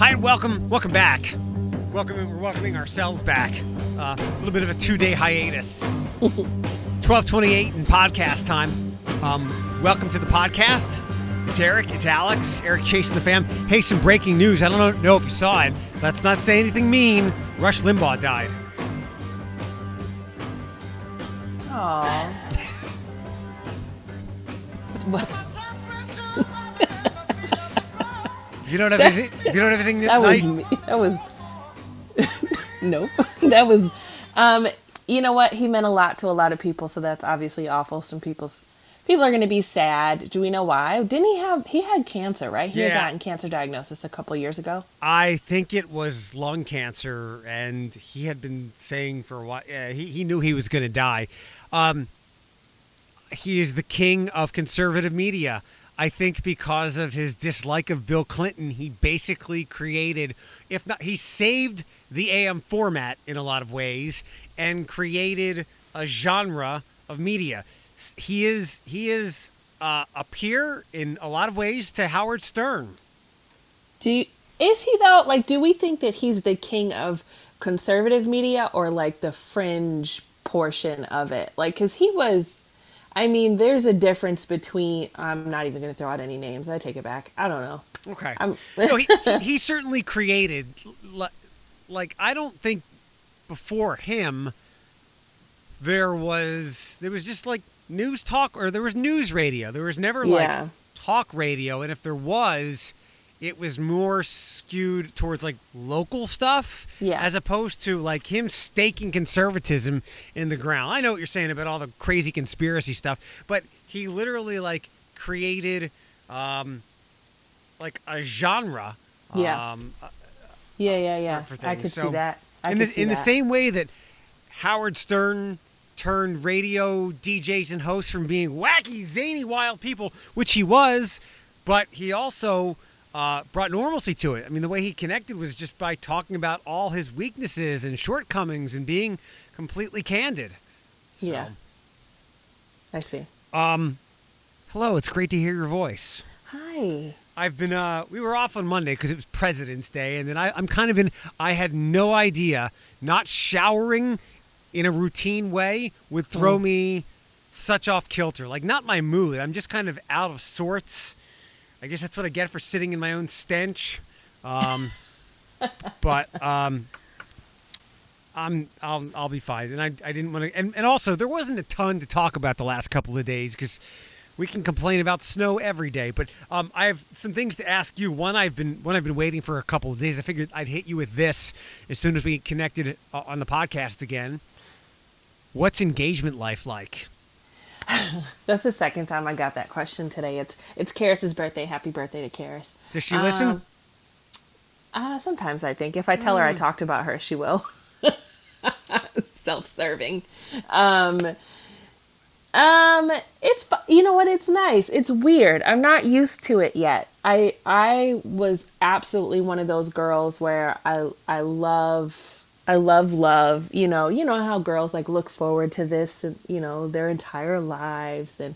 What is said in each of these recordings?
Hi and welcome, welcome back. Welcome, we're welcoming ourselves back. Uh, a little bit of a two-day hiatus. 1228 in podcast time. Um, welcome to the podcast. It's Eric, it's Alex, Eric chasing the fam. Hey, some breaking news. I don't know if you saw it. Let's not say anything mean. Rush Limbaugh died. Aww. You don't have anything. You don't have anything that nice. was me. that was nope. that was um. You know what? He meant a lot to a lot of people, so that's obviously awful. Some people's people are going to be sad. Do we know why? Didn't he have? He had cancer, right? He Yeah. had gotten cancer diagnosis a couple years ago. I think it was lung cancer, and he had been saying for a while. Yeah, he he knew he was going to die. Um, he is the king of conservative media. I think because of his dislike of Bill Clinton, he basically created, if not, he saved the AM format in a lot of ways and created a genre of media. He is he is uh, a peer in a lot of ways to Howard Stern. Do you, is he though? Like, do we think that he's the king of conservative media or like the fringe portion of it? Like, because he was. I mean, there's a difference between. I'm not even going to throw out any names. I take it back. I don't know. Okay. No, he, he certainly created, li- like, I don't think before him there was, there was just like news talk or there was news radio. There was never like Yeah. talk radio. And if there was, it was more skewed towards like local stuff Yeah. as opposed to like him staking conservatism in the ground. I know what you're saying about all the crazy conspiracy stuff, but he literally like created um like a genre Yeah. um Yeah, yeah, yeah. for I could So, see that. I in the in the same way that Howard Stern turned radio DJs and hosts from being wacky, zany, wild people, which he was, but he also uh, brought normalcy to it. I mean, the way he connected was just by talking about all his weaknesses and shortcomings and being completely candid. So, Yeah. I see. Um, hello, it's great to hear your voice. Hi. I've been uh we were off on Monday because it was President's Day and then I, I'm kind of in I had no idea not showering in a routine way would throw me such off kilter. Like not my mood. I'm just kind of out of sorts. I guess that's what I get for sitting in my own stench. Um but um I'm I'll I'll be fine. And I I didn't want to and, and also there wasn't a ton to talk about the last couple of days because we can complain about snow every day, but um, I have some things to ask you. One, I've been one I've been waiting for a couple of days. I figured I'd hit you with this as soon as we connected uh, on the podcast again. What's engagement life like? That's the second time I got that question today. It's it's Karis's birthday. Happy birthday to Karis. Does she listen? Um, Uh, sometimes I think if I tell her I talked about her, she will. Self-serving. Um, um, it's you know what? It's nice. It's weird. I'm not used to it yet. I I was absolutely one of those girls where I I love I love love. You know you know how girls like look forward to this. You know their entire lives, and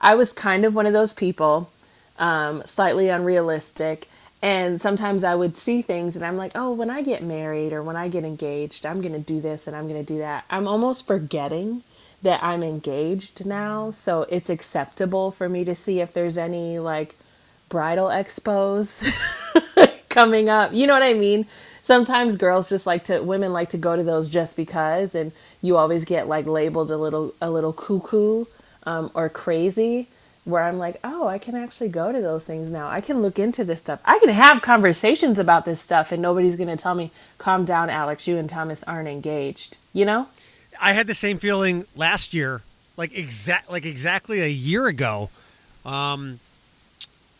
I was kind of one of those people, um, slightly unrealistic. And sometimes I would see things and I'm like, oh, when I get married or when I get engaged, I'm going to do this and I'm going to do that. I'm almost forgetting that I'm engaged now. So it's acceptable for me to see if there's any like bridal expos coming up. You know what I mean? Sometimes girls just like to women like to go to those just because and you always get like labeled a little a little cuckoo um, or crazy where I'm like, "Oh, I can actually go to those things now. I can look into this stuff. I can have conversations about this stuff and nobody's going to tell me, "Calm down, Alex. You and Thomas aren't engaged." You know? I had the same feeling last year, like exact like exactly a year ago. Um,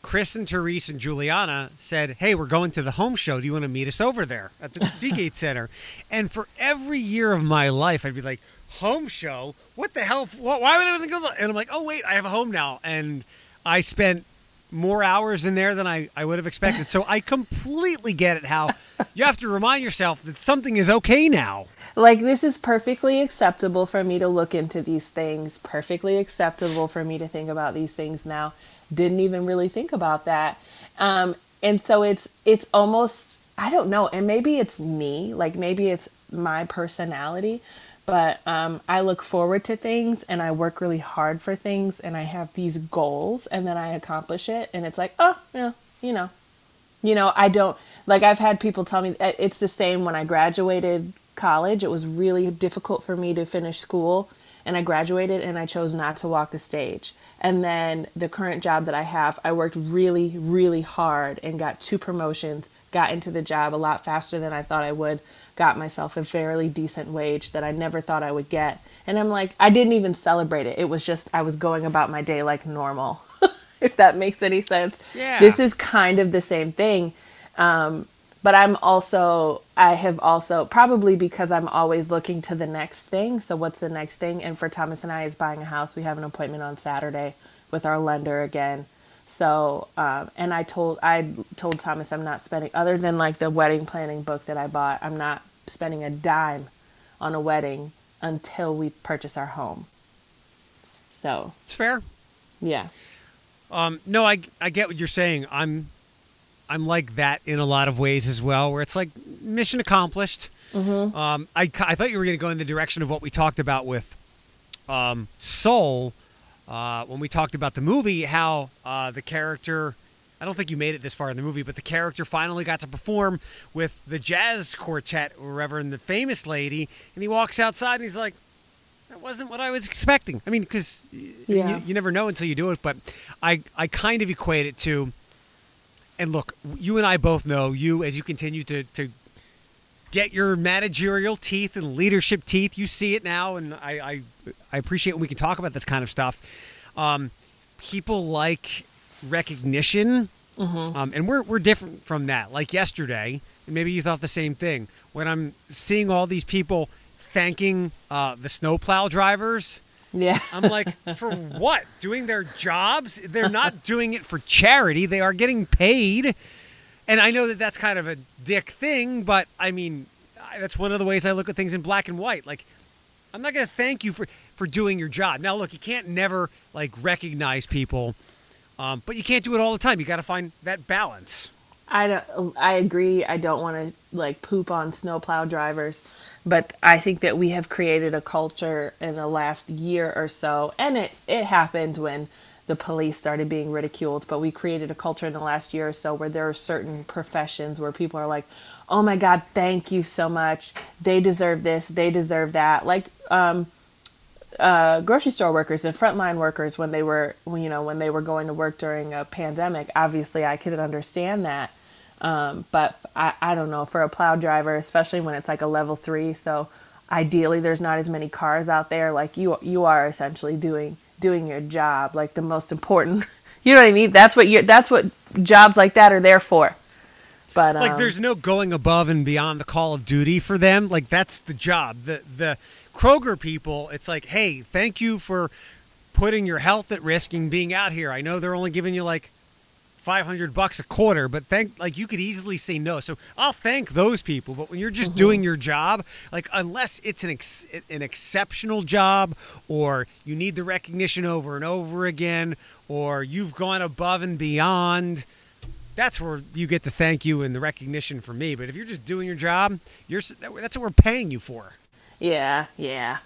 Chris and Therese and Juliana said, "Hey, we're going to the home show. Do you want to meet us over there at the Seagate Center?" And for every year of my life, I'd be like, "Home show? What the hell? Why would I want to go?" there?" And I'm like, "Oh wait, I have a home now." And I spent more hours in there than I, I would have expected. So I completely get it. How you have to remind yourself that something is okay now. Like this is perfectly acceptable for me to look into these things. Perfectly acceptable for me to think about these things now. Didn't even really think about that. Um, and so it's it's almost I don't know, and maybe it's me, like maybe it's my personality, but um, I look forward to things and I work really hard for things and I have these goals and then I accomplish it and it's like, oh, yeah, you know, you know, I don't like I've had people tell me it's the same when I graduated college. It was really difficult for me to finish school and I graduated and I chose not to walk the stage. And then the current job that I have, I worked really, really hard and got two promotions, got into the job a lot faster than I thought I would, got myself a fairly decent wage that I never thought I would get. And I'm like, I didn't even celebrate it. It was just, I was going about my day like normal, if that makes any sense. Yeah. This is kind of the same thing. Um, but I'm also, I have also, probably because I'm always looking to the next thing. So, what's the next thing? And for Thomas and I, is buying a house. We have an appointment on Saturday with our lender again. So, um, and I told, I told Thomas I'm not spending, other than like the wedding planning book that I bought, I'm not spending a dime on a wedding until we purchase our home. So, It's fair. yeah. Um, no, I I get what you're saying. I'm I'm like that in a lot of ways as well, where it's like mission accomplished. Mm-hmm. Um, I I thought you were going to go in the direction of what we talked about with um, Soul uh, when we talked about the movie, how uh, the character. I don't think you made it this far in the movie, but the character finally got to perform with the jazz quartet Reverend the famous lady, and he walks outside and he's like, that wasn't what I was expecting. I mean, because Yeah. you, you never know until you do it, but I, I kind of equate it to, and look, you and I both know you as you continue to, to get your managerial teeth and leadership teeth. You see it now, and I, I, I appreciate when we can talk about this kind of stuff. Um, people like recognition, um, and we're, we're different from that. Like yesterday, and maybe you thought the same thing. When I'm seeing all these people thanking uh, the snowplow drivers, Yeah. I'm like, for what? Doing their jobs? They're not doing it for charity. They are getting paid. And I know that that's kind of a dick thing, but I mean, I- that's one of the ways I look at things in black and white. Like, I'm not going to thank you for, for doing your job. Now, look, you can't never like recognize people, um, but you can't do it all the time. You got to find that balance. I don't. I agree. I don't want to like poop on snowplow drivers, but I think that we have created a culture in the last year or so, and it it happened when the police started being ridiculed. But we created a culture in the last year or so where there are certain professions where people are like, "Oh my God, thank you so much. They deserve this. They deserve that." Like, um, uh, grocery store workers and frontline workers when they were you know when they were going to work during a pandemic obviously i could understand that um, but I, I don't know for a plow driver especially when it's like a level three so ideally there's not as many cars out there like you you are essentially doing doing your job like the most important you know what i mean? That's what you that's what jobs like that are there for. But um, like there's no going above and beyond the call of duty for them like that's the job. The the kroger people it's like hey thank you for putting your health at risk and being out here. I know they're only giving you like 500 bucks a quarter but thank like you could easily say no so i'll thank those people but when you're just mm-hmm. doing your job like unless it's an ex- an exceptional job or you need the recognition over and over again or you've gone above and beyond that's where you get the thank you and the recognition from me. But if you're just doing your job, you're that's what we're paying you for. Yeah, yeah,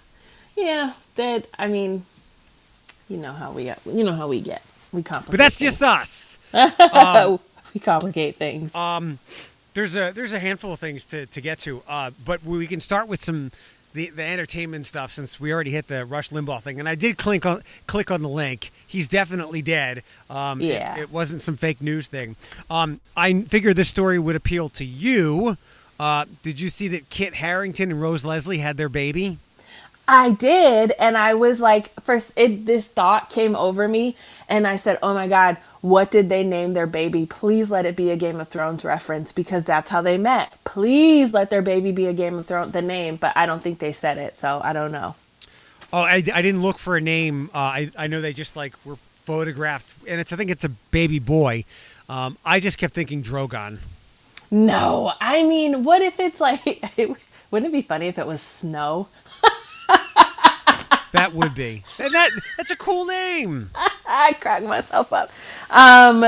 yeah. That I mean, you know how we get. You know how we get. We complicate. But that's things. just us. we complicate things. There's a there's a handful of things to, to get to, uh, but we can start with some the, the entertainment stuff since we already hit the Rush Limbaugh thing, and I did click on click on the link. He's definitely dead. Um, it- Yeah. it, wasn't some fake news thing. Um, I figured this story would appeal to you. Uh, did you see that Kit Harington and Rose Leslie had their baby? I did, and I was like, first, it this thought came over me, and I said, "Oh my God, what did they name their baby? Please let it be a Game of Thrones reference because that's how they met. Please let their baby be a Game of Thrones the name." But I don't think they said it, so I don't know. Oh, I, I didn't look for a name. Uh, I I know they just like were photographed, and it's I think it's a baby boy. Um, I just kept thinking Drogon. No, I mean, what if it's like? wouldn't it be funny if it was Snow? That would be and that. That's a cool name. I cracked myself up. Um,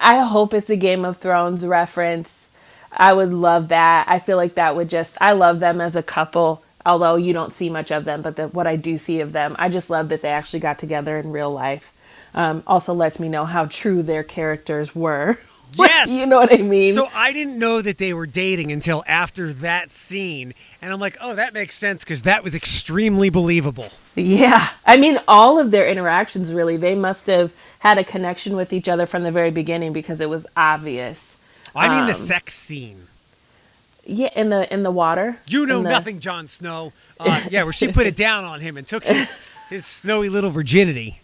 I hope it's a Game of Thrones reference. I would love that. I feel like that would just. I love them as a couple, although you don't see much of them. But the, what I do see of them, I just love that they actually got together in real life. Um, also lets me know how true their characters were. Yes. you know what I mean. So I didn't know that they were dating until after that scene, and I'm like, oh, that makes sense because that was extremely believable. Yeah. I mean, all of their interactions really, they must have had a connection with each other from the very beginning because it was obvious. I mean, the Um, sex scene. Yeah, in the in the water. You know the- nothing, Jon Snow. Uh, yeah, where she put it down on him and took his, his snowy little virginity.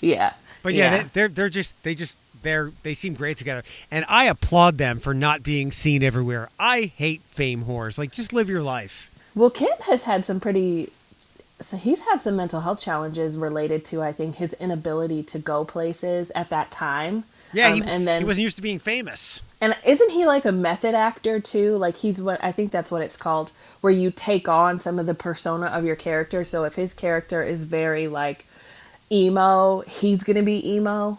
Yeah. But yeah, They, they're they're just they just they're they seem great together, and I applaud them for not being seen everywhere. I hate fame whores. Like, just live your life. Well, Kit has had some pretty. So he's had some mental health challenges related to, I think, his inability to go places at that time. Yeah, Um, he, and then he wasn't used to being famous. And isn't he like a method actor too? Like he's what I think that's what it's called, where you take on some of the persona of your character. So if his character is very like emo, he's gonna be emo.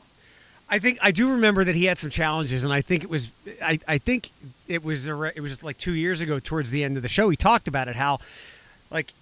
I think I do remember that he had some challenges, and I think it was I, I think it was a, it was like two years ago, towards the end of the show, he talked about it how like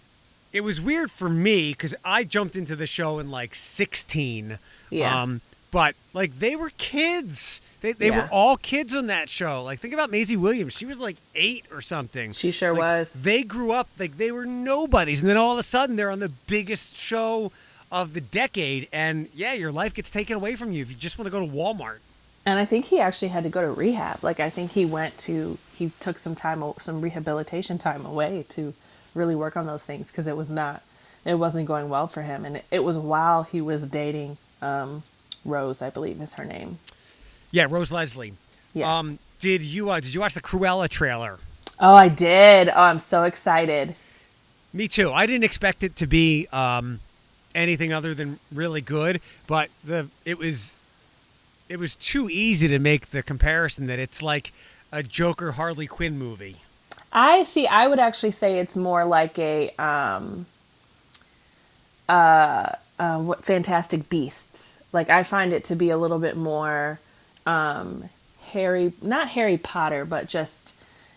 it was weird for me because I jumped into the show in like sixteen, Yeah. um, but like they were kids. They, they Yeah. were all kids on that show. Like think about Maisie Williams; she was like eight or something. She sure Like, was. They grew up like they were nobodies, and then all of a sudden they're on the biggest show of the decade, and yeah, your life gets taken away from you if you just want to go to Walmart. And I think he actually had to go to rehab. Like I think he went to he took some time some rehabilitation time away to really work on those things because it was not it wasn't going well for him and it, was while he was dating um Rose, I believe is her name. Yeah, Rose Leslie. Yes. Um, did you uh, did you watch the Cruella trailer? Oh, I did. Oh, I'm so excited. Me too. I didn't expect it to be um, anything other than really good, but the it was it was too easy to make the comparison that it's like a Joker Harley Quinn movie. I see. I would actually say it's more like a um, uh, uh, what Fantastic Beasts. Like I find it to be a little bit more um, Harry, not Harry Potter, but just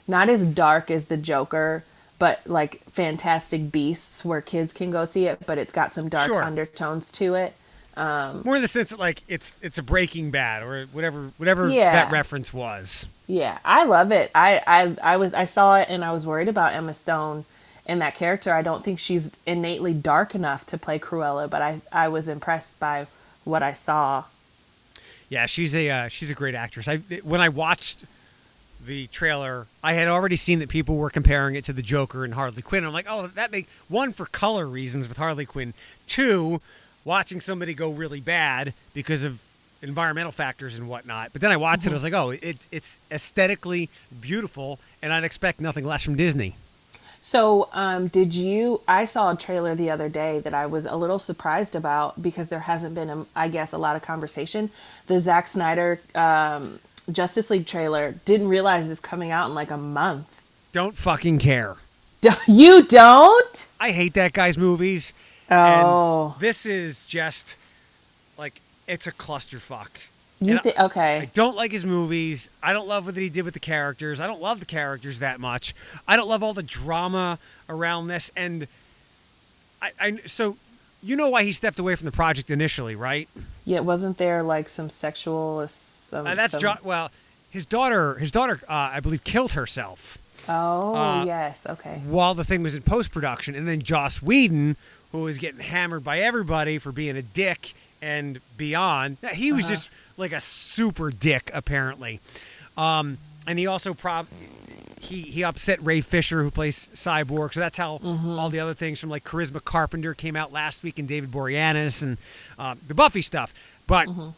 not as dark as the Joker, but like Fantastic Beasts, where kids can go see it, but it's got some dark Sure. undertones to it. More in the sense that like it's it's a Breaking Bad or whatever whatever Yeah. that reference was. Yeah, I love it. I, I I was I saw it and I was worried about Emma Stone in that character. I don't think she's innately dark enough to play Cruella, but I I was impressed by what I saw. Yeah, she's a uh, she's a great actress. I when I watched the trailer, I had already seen that people were comparing it to the Joker and Harley Quinn. I'm like, oh, that make one for color reasons with Harley Quinn. Two, watching somebody go really bad because of environmental factors and whatnot. But then I watched it, I was like, oh, it's it's aesthetically beautiful, and I'd expect nothing less from Disney. So, um, did you? I saw a trailer the other day that I was a little surprised about because there hasn't been, a, I guess, a lot of conversation. The Zack Snyder um, Justice League trailer didn't realize it's coming out in like a month. Don't fucking care. You don't? I hate that guy's movies. Oh. And this is just like it's a clusterfuck. You And think? I Okay. don't like his movies. I don't love what he did with the characters. I don't love the characters that much. I don't love all the drama around this. And I, I so you know why he stepped away from the project initially, right? Yeah, wasn't there like some sexual? Some, Uh, that's some- well, his daughter. His daughter, uh, I believe, killed herself Oh uh, yes, okay. while the thing was in post production, and then Joss Whedon, who was getting hammered by everybody for being a dick and beyond, he was Uh-huh. just like a super dick apparently. Um, and he also prob he he upset Ray Fisher who plays Cyborg, so that's how Mm-hmm. all the other things from like Charisma Carpenter came out last week and David Boreanaz and uh, the Buffy stuff. But Mm-hmm.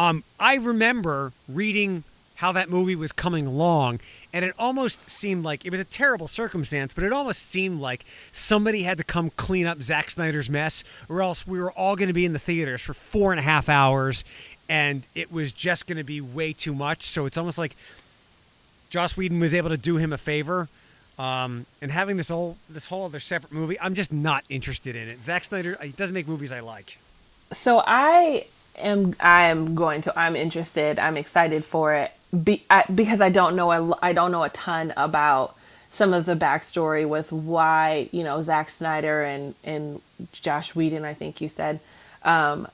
um, I remember reading how that movie was coming along, and it almost seemed like it was a terrible circumstance, but it almost seemed like somebody had to come clean up Zack Snyder's mess, or else we were all going to be in the theaters for four and a half hours, and it was just going to be way too much. So it's almost like Joss Whedon was able to do him a favor. Um, and having this whole this whole other separate movie, I'm just not interested in it. Zack Snyder, he doesn't make movies I like. So I am I am going to I'm interested. I'm excited for it be, I, because I don't know a, I don't know a ton about some of the backstory with why you know Zack Snyder and and Joss Whedon. I think you said. Um,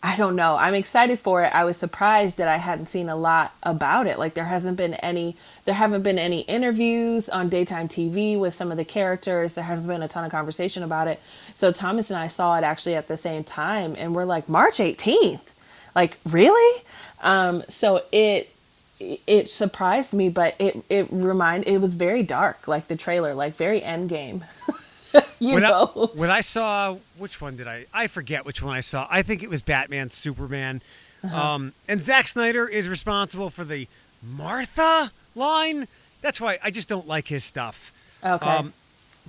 I don't know. I'm excited for it. I was surprised that I hadn't seen a lot about it. Like there hasn't been any there haven't been any interviews on daytime TV with some of the characters. There hasn't been a ton of conversation about it. So Thomas and I saw it actually at the same time and we're like March 18th. Like really? Um so it it surprised me, but it it remind it was very dark, like the trailer, like very end game. you when know. I, when I saw which one did I? I forget which one I saw. I think it was Batman, Superman, Uh-huh. um, and Zack Snyder is responsible for the Martha line. That's why I just don't like his stuff. Okay. Um,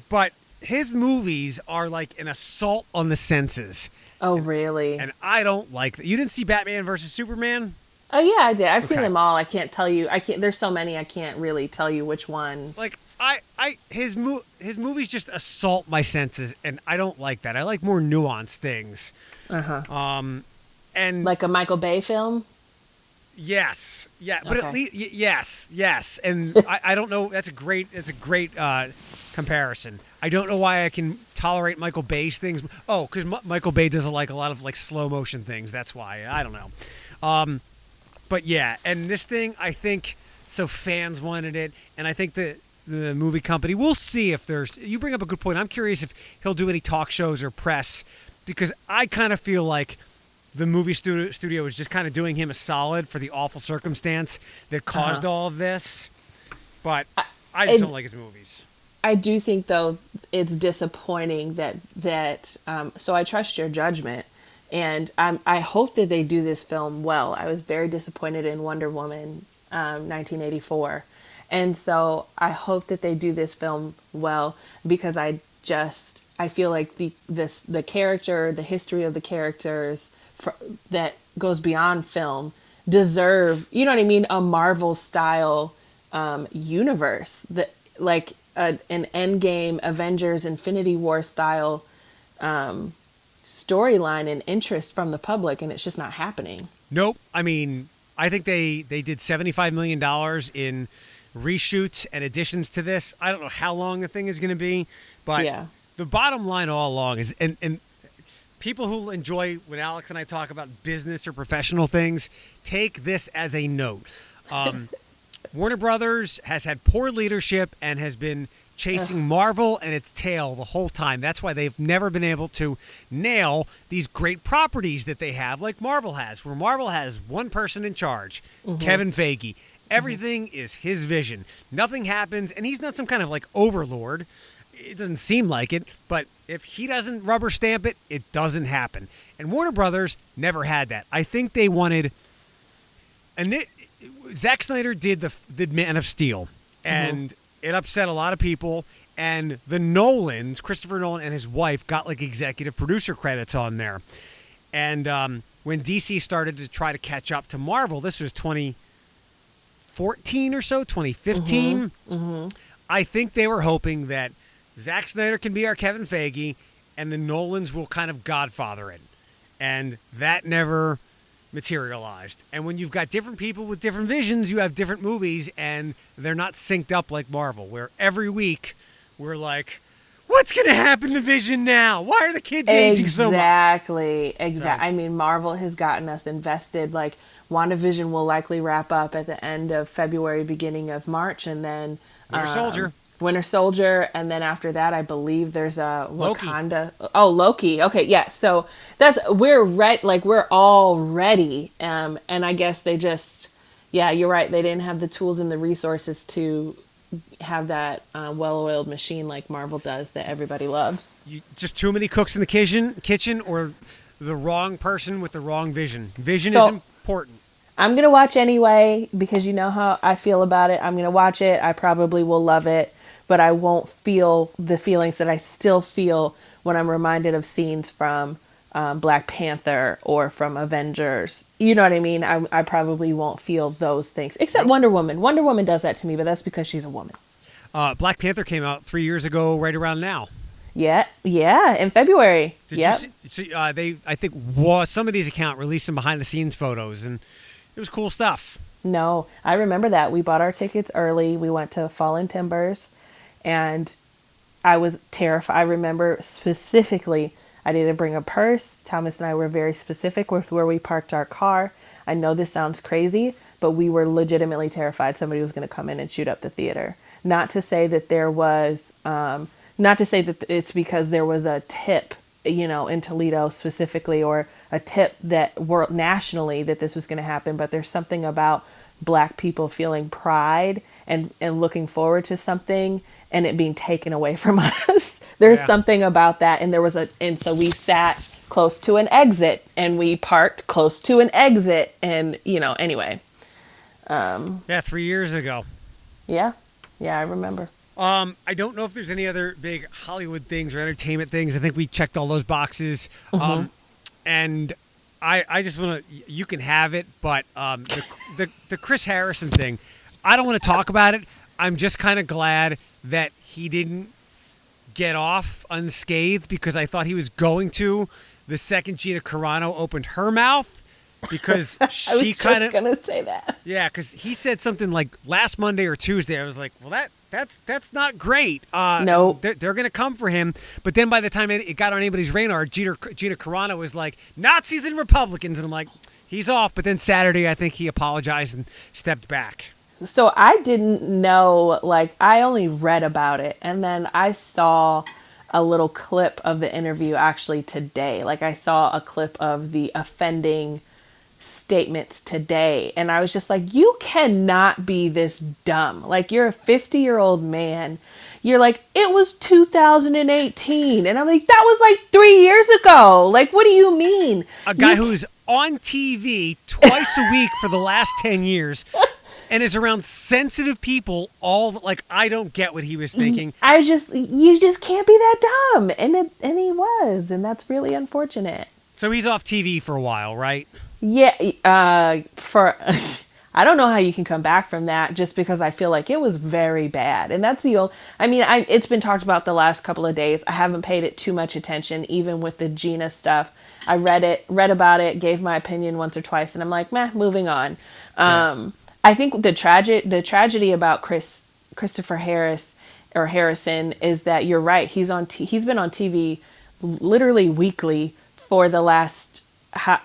but his movies are like an assault on the senses, oh really? and I don't like that. You didn't see Batman versus Superman? Oh yeah, I did. I've seen them all. I can't tell you. I can't. There's so many. I can't really tell you which one. Like I, I his mo- his movies just assault my senses, and I don't like that. I like more nuanced things. Uh huh. Um, and Like a Michael Bay film. Yes, yeah, but at least y- yes, yes, and I, I don't know. That's a great. That's a great uh, comparison. I don't know why I can tolerate Michael Bay's things. Oh, because M- Michael Bay doesn't like a lot of like slow motion things. That's why. I don't know. Um, but yeah, and this thing, I think so. Fans wanted it, and I think that the movie company. We'll see if there's. You bring up a good point. I'm curious if he'll do any talk shows or press, because I kind of feel like the movie studio, studio is just kind of doing him a solid for the awful circumstance that caused all of this. But I just don't like his movies. I do think though it's disappointing that that um, so I trust your judgment and um, I hope that they do this film well. I was very disappointed in Wonder Woman um, 1984 and so I hope that they do this film well because I just I feel like the this the character the history of the characters fr- that goes beyond film deserve you know what I mean a Marvel style um, universe that like a, an Endgame Avengers Infinity War style um, storyline and interest from the public, and it's just not happening. Nope. I mean, I think they they did seventy five million dollars in reshoots and additions to this. I don't know how long the thing is going to be, but Yeah. the bottom line all along is and and people who enjoy when Alex and I talk about business or professional things take this as a note. Um, Warner Brothers has had poor leadership and has been chasing Marvel and its tail the whole time. That's why they've never been able to nail these great properties that they have, like Marvel has, where Marvel has one person in charge, Kevin Feige. Everything is his vision. Nothing happens, and he's not some kind of like overlord. It doesn't seem like it, but if he doesn't rubber stamp it, it doesn't happen. And Warner Brothers never had that. I think they wanted and it, Zack Snyder did the did Man of Steel, mm-hmm. and it upset a lot of people. And the Nolans, Christopher Nolan and his wife, got like executive producer credits on there. And um, when DC started to try to catch up to Marvel, this was 2014 or so, 2015. Mm-hmm. Mm-hmm. I think they were hoping that Zack Snyder can be our Kevin Feige, and the Nolans will kind of Godfather it, and that never materialized. And when you've got different people with different visions, you have different movies, and they're not synced up like Marvel, where every week we're like, "What's going to happen to Vision now? Why are the kids aging so much?" Exactly. Exactly. I mean, Marvel has gotten us invested. Like, WandaVision will likely wrap up at the end of February, beginning of March, and then Winter um, Soldier. Winter Soldier, and then after that, I believe there's a Loki. Wakanda. Oh, Loki. Okay, yeah. So that's we're ready. Like we're all ready. Um, and I guess they just, yeah, you're right. They didn't have the tools and the resources to have that uh, well-oiled machine like Marvel does that everybody loves. You, just too many cooks in the kitchen, kitchen, or the wrong person with the wrong vision. Vision So- is important. I'm gonna watch anyway because you know how I feel about it. I'm gonna watch it. I probably will love it, but I won't feel the feelings that I still feel when I'm reminded of scenes from um, Black Panther or from Avengers. You know what I mean? I, I probably won't feel those things, except Wonder Woman. Wonder Woman does that to me, but that's because she's a woman. Uh, Black Panther came out three years ago, right around now. Yeah, yeah, in February. Did Yeah. see, see, uh, they, I think, wa- somebody's account released some behind the scenes photos, and it was cool stuff. No, I remember that. We bought our tickets early. We went to Fallen Timbers and I was terrified. I remember specifically I didn't bring a purse. Thomas and I were very specific with where we parked our car. I know this sounds crazy, but we were legitimately terrified somebody was going to come in and shoot up the theater. Not to say that there was, um, not to say that it's because there was a tip, you know, in Toledo specifically, or a tip that world nationally that this was going to happen, but there's something about black people feeling pride and and looking forward to something and it being taken away from us. There's Yeah. something about that and there was a and so we sat close to an exit and we parked close to an exit and you know anyway. Um, Yeah, three years ago. Yeah. Yeah, I remember. Um, I don't know if there's any other big Hollywood things or entertainment things. I think we checked all those boxes. Um, and I, I just want to. You can have it, but um, the, the the Chris Harrison thing, I don't want to talk about it. I'm just kind of glad that he didn't get off unscathed because I thought he was going to. The second Gina Carano opened her mouth because she kind of gonna say that. yeah, because he said something like last Monday or Tuesday. I was like, well, that that's that's not great. Uh, No. they're, they're going to come for him. But then by the time it, it got on anybody's radar, Gina, Gina Carano was like Nazis and Republicans, and I'm like, he's off. But then Saturday, I think he apologized and stepped back. So I didn't know, like, I only read about it. And then I saw a little clip of the interview actually today. Like, I saw a clip of the offending statements today. And I was just like, you cannot be this dumb. Like, you're a 50 year old man. You're like, it was 2018. And I'm like, that was like three years ago. Like, what do you mean? A guy You who's on TV twice a week for the last ten years. And is around sensitive people all like I don't get what he was thinking. I just you just can't be that dumb, and it and he was, and that's really unfortunate. So he's off TV for a while, right? Yeah, uh, for I don't know how you can come back from that, just because I feel like it was very bad, and that's the old. I mean, I it's been talked about the last couple of days. I haven't paid it too much attention, even with the Gina stuff. I read it, read about it, gave my opinion once or twice, and I'm like, meh, moving on. Um, I think the tragic the tragedy about Chris Christopher Harris or Harrison is that you're right. He's on t- he's been on TV literally weekly for the last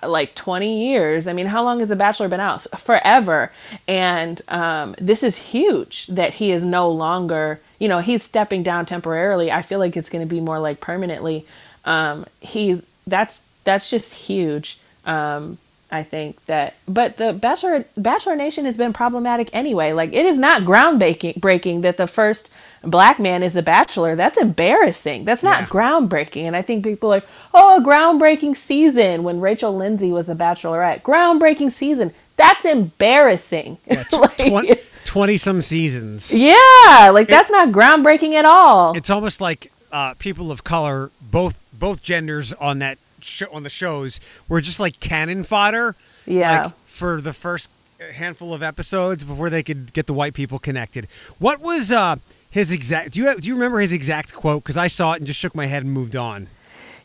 like 20 years. I mean, how long has The Bachelor been out? Forever. And um, this is huge that he is no longer, you know, he's stepping down temporarily. I feel like it's going to be more like permanently. Um, he that's that's just huge. Um, I think that, but the Bachelor Bachelor Nation has been problematic anyway. Like it is not groundbreaking breaking that the first black man is a bachelor. That's embarrassing. That's not Yeah. groundbreaking. And I think people are like, oh, a groundbreaking season when Rachel Lindsay was a bachelorette. Groundbreaking season. That's embarrassing. Like, 20, some seasons. yeah, like that's not groundbreaking at all. It's almost like uh, people of color, both both genders on that show, on the shows, were just like cannon fodder. Yeah. like, for the first handful of episodes before they could get the white people connected. What was uh, his exact? Do you do you remember his exact quote? Because I saw it and just shook my head and moved on.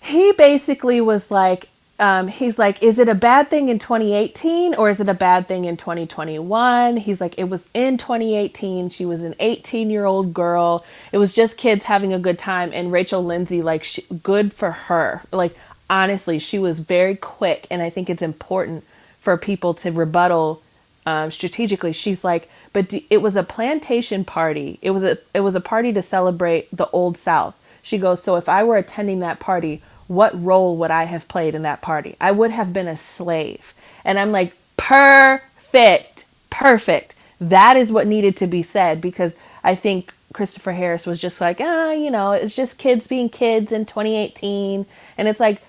he basically was like um, he's like is it a bad thing in 2018 or is it a bad thing in 2021 he's like it was in 2018 she was an 18 year old girl it was just kids having a good time and rachel lindsay like she, good for her like honestly she was very quick and i think it's important for people to rebuttal um, strategically. She's like but d- it was a plantation party. It was a it was a party to celebrate the old south. She goes so if i were attending that party what role would i have played in that party? I would have been a slave. And i'm like perfect perfect. That is what needed to be said because i think christopher harris was just like ah you know it's just kids being kids in 2018 and it's like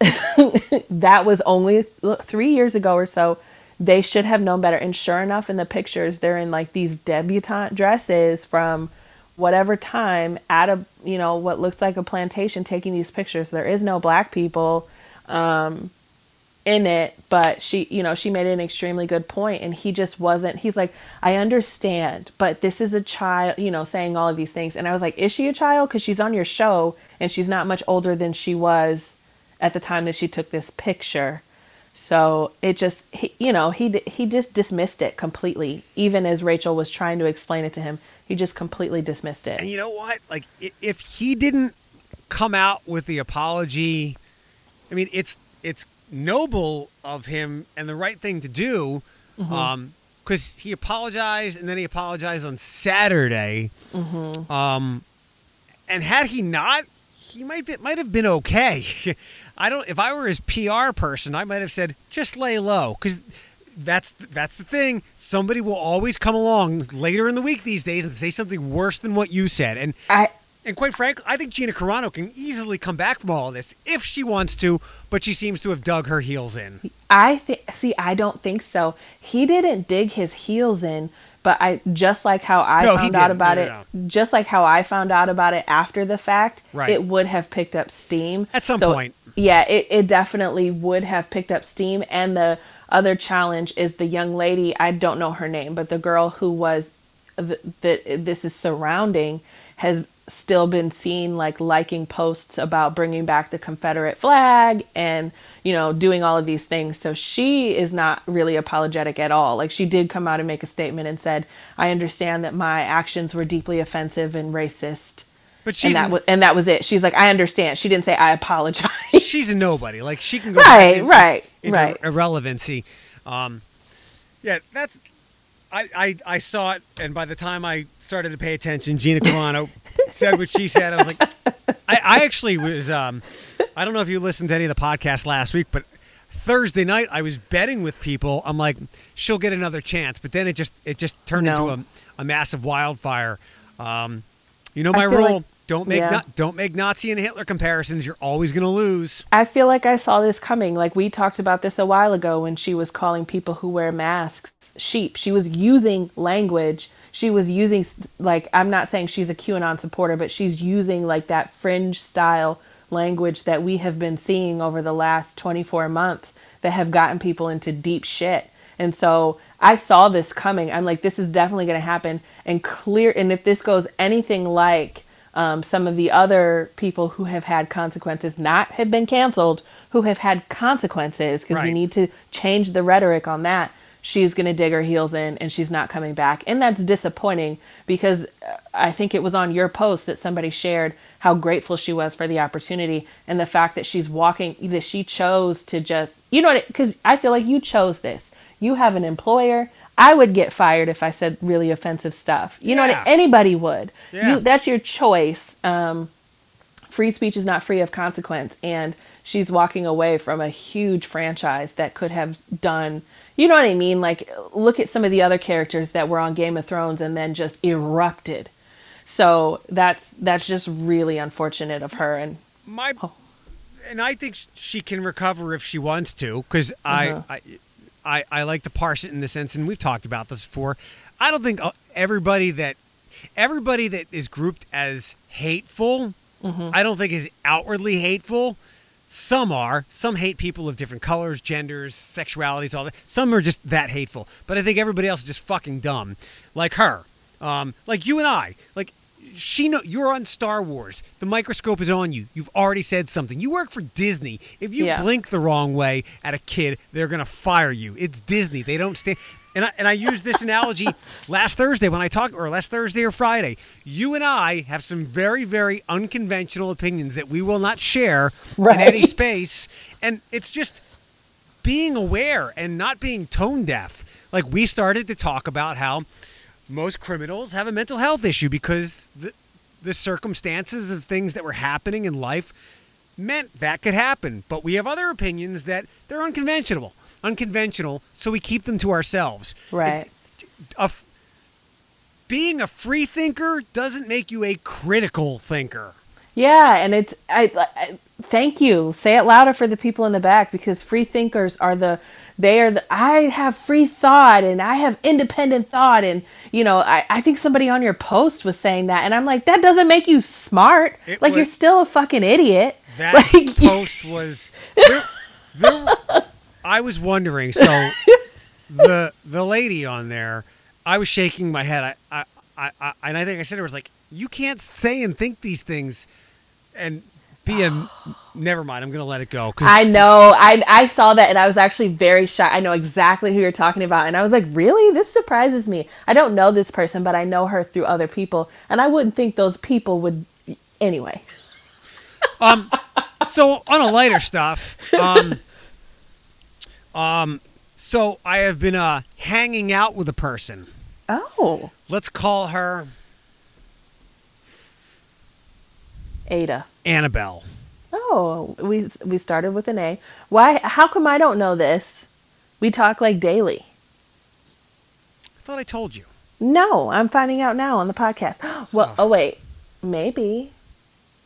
that was only three years ago or so. They should have known better. And sure enough, in the pictures, they're in like these debutante dresses from whatever time at a, you know, what looks like a plantation taking these pictures. There is no black people. Um, in it, but she, you know, she made an extremely good point and he just wasn't he's like, "I understand, but this is a child, you know, saying all of these things." And I was like, "Is she a child cuz she's on your show and she's not much older than she was at the time that she took this picture." So it just, he, you know, he he just dismissed it completely. Even as Rachel was trying to explain it to him, he just completely dismissed it. And you know what? Like, if he didn't come out with the apology, I mean, it's it's noble of him and the right thing to do. Mm-hmm. Um, because he apologized and then he apologized on Saturday. Mm-hmm. Um, and had he not, he might be, might have been okay. I don't. If I were his PR person, I might have said just lay low because that's that's the thing. Somebody will always come along later in the week these days and say something worse than what you said. And I and quite frankly, I think Gina Carano can easily come back from all of this if she wants to, but she seems to have dug her heels in. I think. See, I don't think so. He didn't dig his heels in but I just like how I no, found out about no, no, it, just like how I found out about it after the fact, right. it would have picked up steam at some so, point. Yeah, it, it definitely would have picked up steam. And the other challenge is the young lady. I don't know her name, but the girl who was that this is surrounding has still been seen like liking posts about bringing back the Confederate flag and, you know, doing all of these things. So she is not really apologetic at all. Like she did come out and make a statement and said, I understand that my actions were deeply offensive and racist. But she's and that was and that was it. She's like, I understand. She didn't say I apologize. she's a nobody. Like she can go right, into, right, into right. irrelevancy. Um, yeah, that's I, I, I saw it, and by the time I started to pay attention, Gina Carano said what she said. I was like, I, I actually was. Um, I don't know if you listened to any of the podcast last week, but Thursday night I was betting with people. I'm like, she'll get another chance, but then it just it just turned no. into a, a massive wildfire. Um, you know my rule. Like, don't make yeah. don't make Nazi and Hitler comparisons. You're always going to lose. I feel like I saw this coming. Like we talked about this a while ago when she was calling people who wear masks sheep. She was using language. She was using like I'm not saying she's a QAnon supporter, but she's using like that fringe style language that we have been seeing over the last 24 months that have gotten people into deep shit. And so I saw this coming. I'm like, this is definitely going to happen. And clear. And if this goes anything like um, some of the other people who have had consequences not have been canceled, who have had consequences because right. we need to change the rhetoric on that. She's going to dig her heels in and she's not coming back. And that's disappointing because uh, I think it was on your post that somebody shared how grateful she was for the opportunity and the fact that she's walking, that she chose to just, you know, because I feel like you chose this. You have an employer, I would get fired if I said really offensive stuff. You yeah. know, what, anybody would. Yeah. You, that's your choice. Um, free speech is not free of consequence, and she's walking away from a huge franchise that could have done. You know what I mean? Like, look at some of the other characters that were on Game of Thrones and then just erupted. So that's that's just really unfortunate of her. And my, oh. and I think she can recover if she wants to, because uh-huh. I, I I, I like to parse it in the sense, and we've talked about this before. I don't think uh, everybody that everybody that is grouped as hateful, mm-hmm. I don't think is outwardly hateful. Some are. Some hate people of different colors, genders, sexualities, all that. Some are just that hateful. But I think everybody else is just fucking dumb, like her, um, like you and I. Like she know you're on Star Wars. The microscope is on you. You've already said something. You work for Disney. If you yeah. blink the wrong way at a kid, they're gonna fire you. It's Disney. They don't stand. And I, and I used this analogy last Thursday when I talked, or last Thursday or Friday. You and I have some very, very unconventional opinions that we will not share right. in any space. And it's just being aware and not being tone deaf. Like we started to talk about how most criminals have a mental health issue because the, the circumstances of things that were happening in life meant that could happen. But we have other opinions that they're unconventional, unconventional, so we keep them to ourselves. Right. A, being a free thinker doesn't make you a critical thinker. Yeah, and it's I, I thank you. Say it louder for the people in the back because free thinkers are the they are the I have free thought and I have independent thought and you know I, I think somebody on your post was saying that and I'm like that doesn't make you smart it like was, you're still a fucking idiot that like, post was there, there, I was wondering. So the the lady on there, I was shaking my head. I, I, I, I and I think I said it was like, you can't say and think these things, and be a. never mind. I'm gonna let it go. I know. I I saw that and I was actually very shocked. I know exactly who you're talking about, and I was like, really? This surprises me. I don't know this person, but I know her through other people, and I wouldn't think those people would. Anyway, Um, so on a lighter stuff, um, um, so I have been uh hanging out with a person. oh, Let's call her Ada. Annabelle. Oh, we we started with an A. Why? How come I don't know this? We talk like daily. I thought I told you. No, I'm finding out now on the podcast. Well, oh wait, maybe.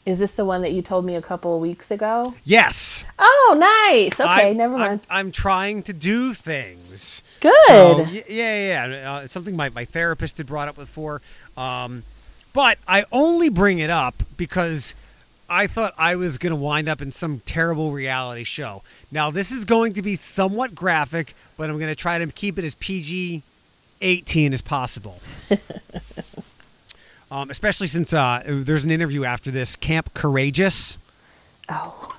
Is this the one that you told me a couple of weeks ago? Yes. Oh, nice. Okay, I- never I'm- mind. I'm, trying to do things. Good. So, yeah, yeah, yeah. Uh, it's something my, my therapist had brought up before. Um, but I only bring it up because I thought I was going to wind up in some terrible reality show. Now, this is going to be somewhat graphic, but I'm going to try to keep it as PG 18 as possible. um, especially since uh, there's an interview after this Camp Courageous. oh,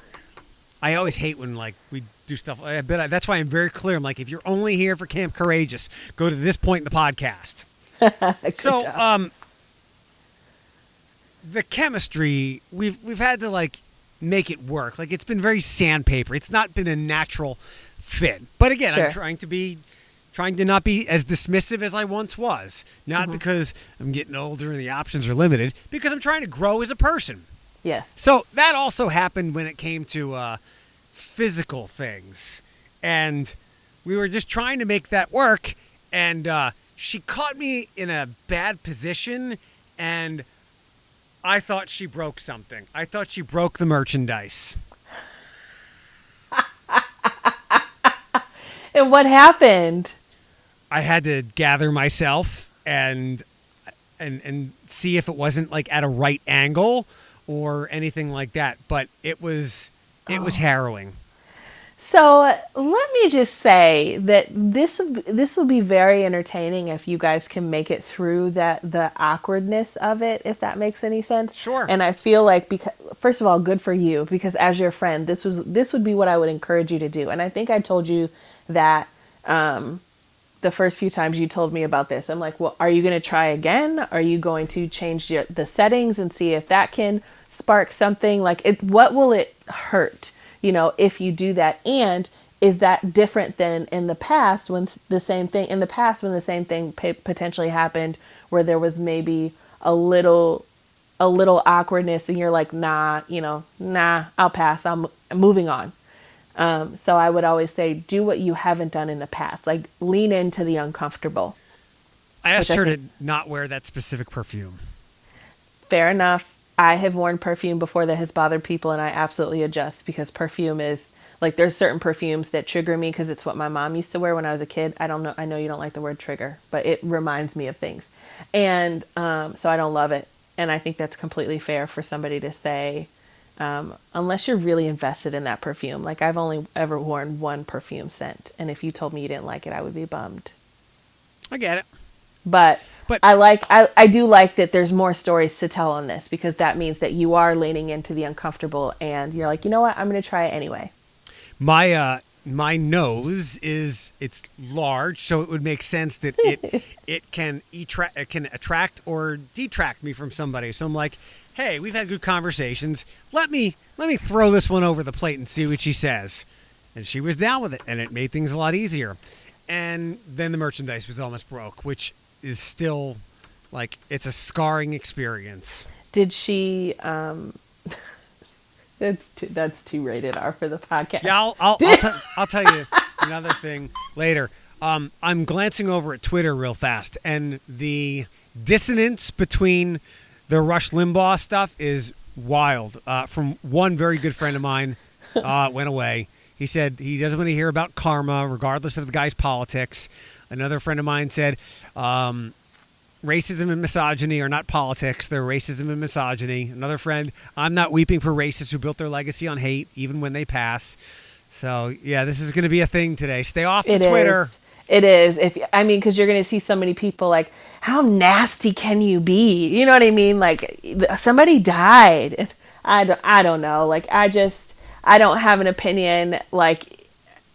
I always hate when like we do stuff. I bet that's why I'm very clear. I'm like, if you're only here for Camp Courageous, go to this point in the podcast. so, job. um, the chemistry we've we've had to like make it work. Like it's been very sandpaper. It's not been a natural fit. But again, Sure. I'm trying to be trying to not be as dismissive as I once was. Not Mm-hmm. because I'm getting older and the options are limited, because I'm trying to grow as a person. yes. So that also happened when it came to uh, physical things, and we were just trying to make that work. And uh, she caught me in a bad position, and I thought she broke something. I thought she broke the merchandise. And what happened? I had to gather myself and and and see if it wasn't like at a right angle or anything like that. But it was it was harrowing. So let me just say that this this will be very entertaining if you guys can make it through that the awkwardness of it, if that makes any sense. Sure. And I feel like because first of all, good for you because as your friend, this was this would be what I would encourage you to do. And I think I told you that um, the first few times you told me about this. I'm like, well, are you going to try again? Are you going to change your, the settings and see if that can spark something? Like, it, what will it hurt? You know, if you do that, and is that different than in the past when the same thing in the past when the same thing pa- potentially happened where there was maybe a little a little awkwardness and you're like nah you know nah i'll pass i'm, I'm moving on um, so i would always say do what you haven't done in the past. Like lean into the uncomfortable. I asked I her to not wear that specific perfume. fair enough. I have worn perfume before that has bothered people and i absolutely adjust because perfume is like there's certain perfumes that trigger me because it's what my mom used to wear when i was a kid. I don't know i know you don't like the word trigger but it reminds me of things. And um, so i don't love it. And i think that's completely fair for somebody to say um, unless you're really invested in that perfume like i've only ever worn one perfume scent and if you told me you didn't like it i would be bummed I get it. but But- I like I, I do like that there's more stories to tell on this because that means that you are leaning into the uncomfortable and you're like, you know what, I'm gonna try it anyway. My uh my nose is it's large, so it would make sense that it it can attra- it can attract or detract me from somebody. So I'm like, hey, we've had good conversations. Let me let me throw this one over the plate and see what she says. And she was down with it, and it made things a lot easier. And then the merchandise was almost broke, which is still like it's a scarring experience. Did she um that's too, that's too rated R for the podcast. Yeah, I'll I'll, I'll, t- I'll tell you another thing later. Um, I'm glancing over at Twitter real fast, and the dissonance between the Rush Limbaugh stuff is wild. Uh, from one very good friend of mine, uh, went away. He said he doesn't want to hear about karma, regardless of the guy's politics. Another friend of mine said, um, racism and misogyny are not politics. They're racism and misogyny. Another friend, I'm not weeping for racists who built their legacy on hate, even when they pass. So yeah, this is going to be a thing today. Stay off It the is. It is. If I mean, because you're going to see so many people like, how nasty can you be? You know what I mean? Like somebody died. I don't. I don't know. Like I just. I don't have an opinion. Like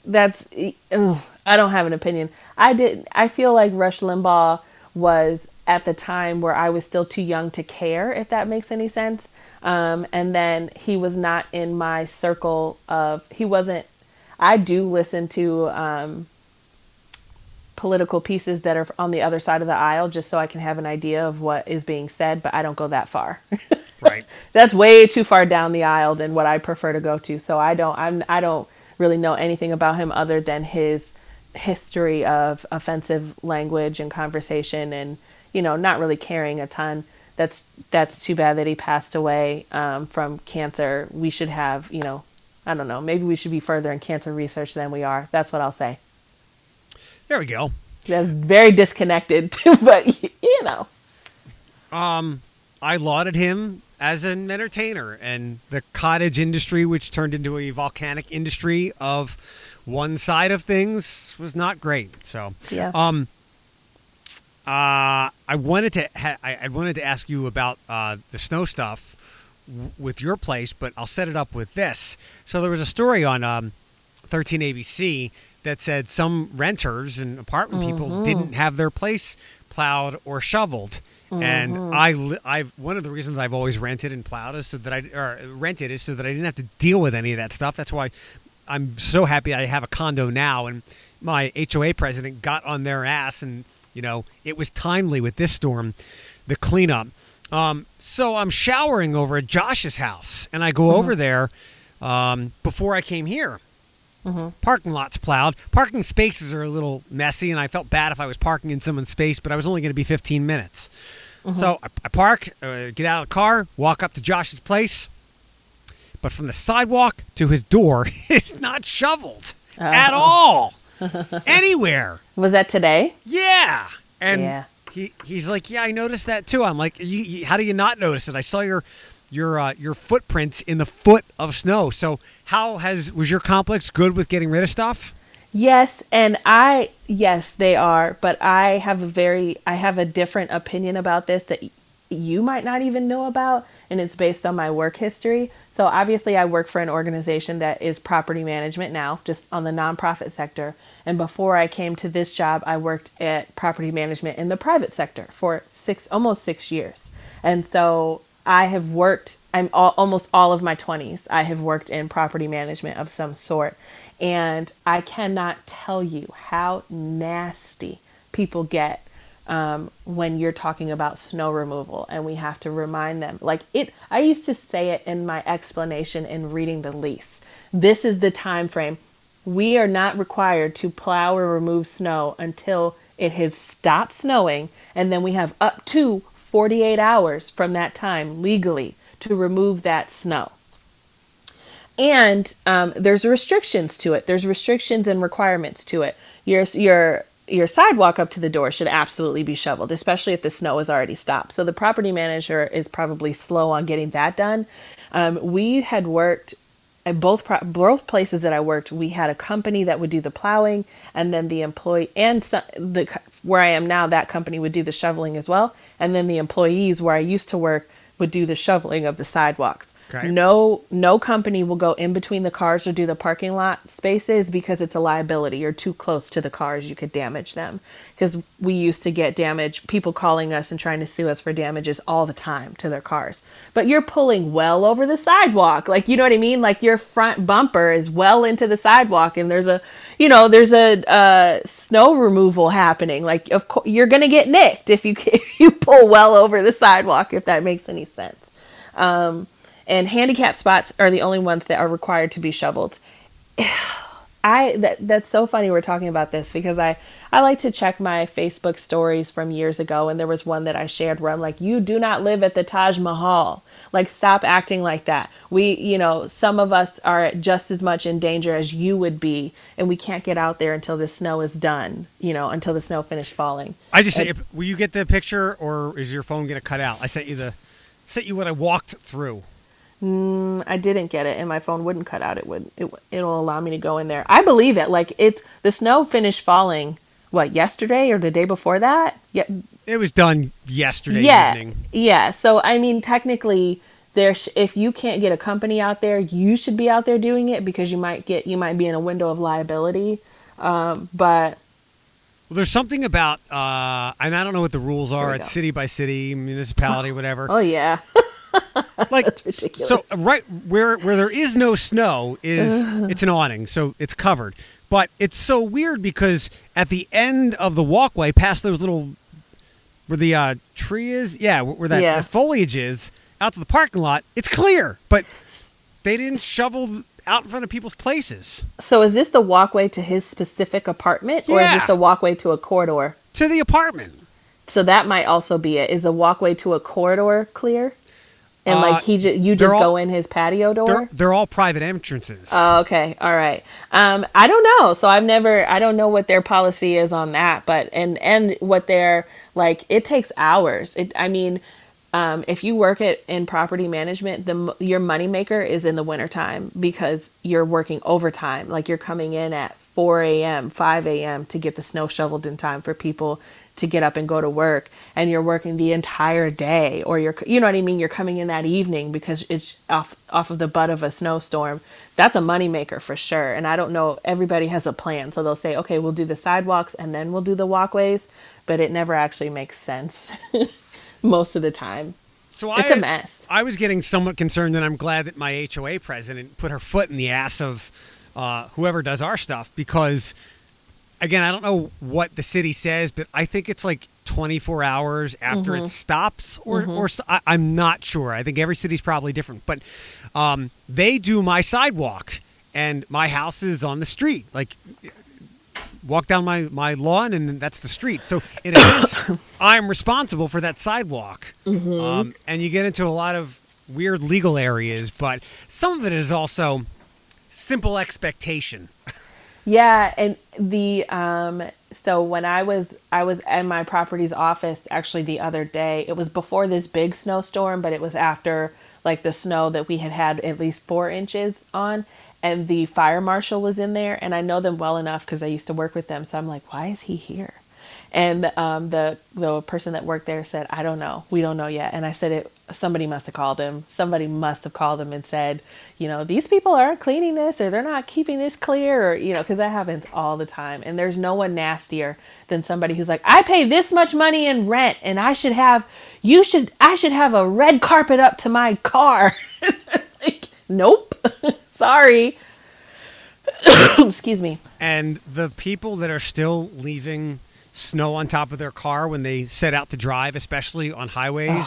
that's. ugh, I don't have an opinion. I did. I feel like Rush Limbaugh was at the time where I was still too young to care. If that makes any sense. Um, and then he was not in my circle of. He wasn't. I do listen to. Um, political pieces that are on the other side of the aisle just so I can have an idea of what is being said, but I don't go that far. Right. That's way too far down the aisle than what I prefer to go to. So I don't I'm I don't really know anything about him other than his history of offensive language and conversation and you know not really caring a ton. That's that's too bad that he passed away um, from cancer. We should have you know I don't know maybe we should be further in cancer research than we are. That's what I'll say. There we go. That's very disconnected, but you know. Um, I lauded him as an entertainer and the cottage industry, which turned into a volcanic industry of one side of things, was not great. So, Yeah. um, uh, I wanted to ha- I, I wanted to ask you about uh, the snow stuff w- with your place, but I'll set it up with this. So there was a story on um, 13 ABC that said some renters and apartment people didn't have their place plowed or shoveled. And I, li- I've one of the reasons I've always rented and plowed is so that I or rented is so that I didn't have to deal with any of that stuff. That's why I'm so happy I have a condo now. And my HOA president got on their ass, and you know it was timely with this storm, the cleanup. Um, so I'm showering over at Josh's house, and I go over there um, before I came here. Parking lots plowed. Parking spaces are a little messy, and I felt bad if I was parking in someone's space, but I was only going to be 15 minutes. So I, I park, uh, get out of the car, walk up to Josh's place, but from the sidewalk to his door is not shoveled at all, anywhere. Was that today? Yeah. And Yeah. he he's like, yeah, I noticed that too. I'm like, you, you, how do you not notice it? I saw your your uh, your footprints in the foot of snow. So how has was your complex good with getting rid of stuff? Yes, and I yes, they are, but I have a very I have a different opinion about this that you might not even know about and it's based on my work history. So obviously I work for an organization that is property management now, just on the nonprofit sector. And before I came to this job, I worked at property management in the private sector for 6 almost 6 years. And so I have worked, I'm all, almost all of my 20s, I have worked in property management of some sort. And I cannot tell you how nasty people get um, when you're talking about snow removal. And we have to remind them. Like it, I used to say it in my explanation in reading the lease. This is the time frame. We are not required to plow or remove snow until it has stopped snowing. And then we have up to 48 hours from that time legally to remove that snow. And um, there's restrictions to it. There's restrictions and requirements to it. Your your your sidewalk up to the door should absolutely be shoveled, especially if the snow has already stopped. So the property manager is probably slow on getting that done. Um, we had worked at both both places that I worked. We had a company that would do the plowing, and then the employee and the where I am now, that company would do the shoveling as well, and then the employees where I used to work would do the shoveling of the sidewalks. Okay. No, no company will go in between the cars or do the parking lot spaces because it's a liability. You're too close to the cars, you could damage them. Because we used to get damage, people calling us and trying to sue us for damages all the time to their cars. But you're pulling well over the sidewalk, like you know what I mean. Like your front bumper is well into the sidewalk, and there's a, you know, there's a uh, snow removal happening. Like of course you're gonna get nicked if you if you pull well over the sidewalk, if that makes any sense and handicap spots are the only ones that are required to be shoveled. I that that's so funny we're talking about this because I I like to check my Facebook stories from years ago and there was one that I shared where I'm like you do not live at the Taj Mahal. Like stop acting like that. We, you know, some of us are just as much in danger as you would be and we can't get out there until the snow is done, you know, until the snow finished falling. I just if, will you get the picture or is your phone gonna cut out? I sent you the sent you what I walked through. Mm, I didn't get it, and my phone wouldn't cut out. It would. It, it'll allow me to go in there. I believe it. Like it's the snow finished falling. What yesterday or the day before that? Yeah, It was done yesterday yeah, evening. yeah. So I mean, technically, there. Sh- if you can't get a company out there, you should be out there doing it because you might get you might be in a window of liability. Um, but Well, there's something about, uh, and I don't know what the rules are. It's go. city by city, municipality, whatever. oh yeah, like ridiculous. So right where where there is no snow is it's an awning, so it's covered. But it's so weird because at the end of the walkway, past those little where the uh, tree is, yeah, where that, Yeah. that foliage is, out to the parking lot, it's clear. But they didn't shovel out in front of people's places so is this the walkway to his specific apartment, or is this a walkway to a corridor? to the apartment. So that might also be it. Is the walkway to a corridor clear? And Uh, like he just you just all- go in his patio door. They're, they're all private entrances. Oh, okay. All right. Um, I don't know. So I've never, I don't know what their policy is on that, but, and, and what they're like, it takes hours. It, I mean, um, if you work at in property management, the your moneymaker is in the wintertime because you're working overtime. Like you're coming in at 4 a.m., 5 a.m. to get the snow shoveled in time for people to get up and go to work. And you're working the entire day, or you're, you know what I mean? You're coming in that evening because it's off off of the butt of a snowstorm. That's a moneymaker for sure. And I don't know. Everybody has a plan, so they'll say, okay, we'll do the sidewalks and then we'll do the walkways, but it never actually makes sense. most of the time. So It's I, a mess. I was getting somewhat concerned, and I'm glad that my HOA president put her foot in the ass of uh, whoever does our stuff because, again, I don't know what the city says, but I think it's like 24 hours after Mm-hmm. it stops, or or s- I, am not sure. I think every city's probably different, but um, they do my sidewalk, and my house is on the street, like walk down my, my lawn and that's the street. So in a sense, I'm responsible for that sidewalk. Um, and you get into a lot of weird legal areas, but some of it is also simple expectation. Yeah, and the um so when I was I was in my property's office actually the other day. It was before this big snowstorm, but it was after like the snow that we had had at least 4 inches on and the fire marshal was in there and I know them well enough cuz I used to work with them. So I'm like, "Why is he here?" And um, the the person that worked there said, "I don't know. We don't know yet." And I said, "It somebody must have called him. Somebody must have called him and said, you know, these people aren't cleaning this or they're not keeping this clear or you know, because that happens all the time. And there's no one nastier than somebody who's like, I pay this much money in rent and I should have, you should, I should have a red carpet up to my car. like, nope, sorry." Excuse me. And the people that are still leaving snow on top of their car when they set out to drive, especially on highways,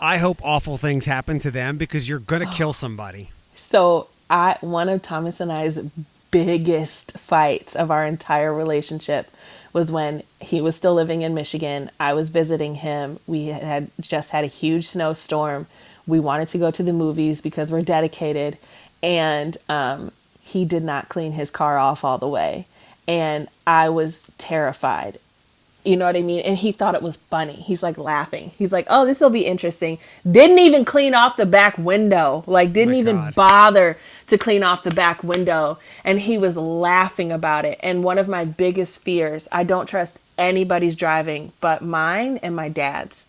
I hope awful things happen to them because you're going to kill somebody. So I one of Thomas and I's biggest fights of our entire relationship was when he was still living in Michigan. I was visiting him. We had just had a huge snowstorm. We wanted to go to the movies because we're dedicated, and um, he did not clean his car off all the way, and I was terrified. You know what I mean? And he thought it was funny. He's like laughing. He's like, "Oh, this will be interesting." Didn't even clean off the back window. Like didn't my even God. bother to clean off the back window. And he was laughing about it. And one of my biggest fears, I don't trust anybody's driving but mine and my dad's.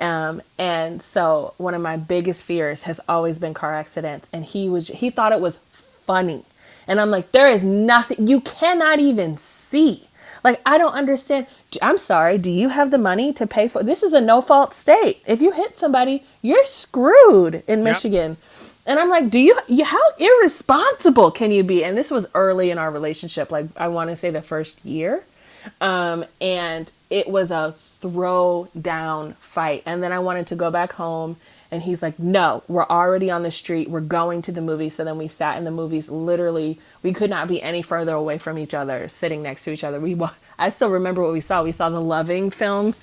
Um, and so one of my biggest fears has always been car accidents. And he was he thought it was funny. And I'm like, there is nothing you cannot even see. Like I don't understand. I'm sorry. Do you have the money to pay for? This is a no fault state. If you hit somebody, you're screwed in Michigan. And I'm like, do you, you? How irresponsible can you be? And this was early in our relationship. Like I want to say the first year, um, and it was a throw down fight. And then I wanted to go back home. And he's like, no, we're already on the street. We're going to the movies. So then we sat in the movies. Literally, we could not be any further away from each other, sitting next to each other. We, I still remember what we saw. We saw the Loving film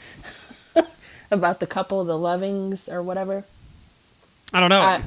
about the couple, the Lovings or whatever. I don't know. I,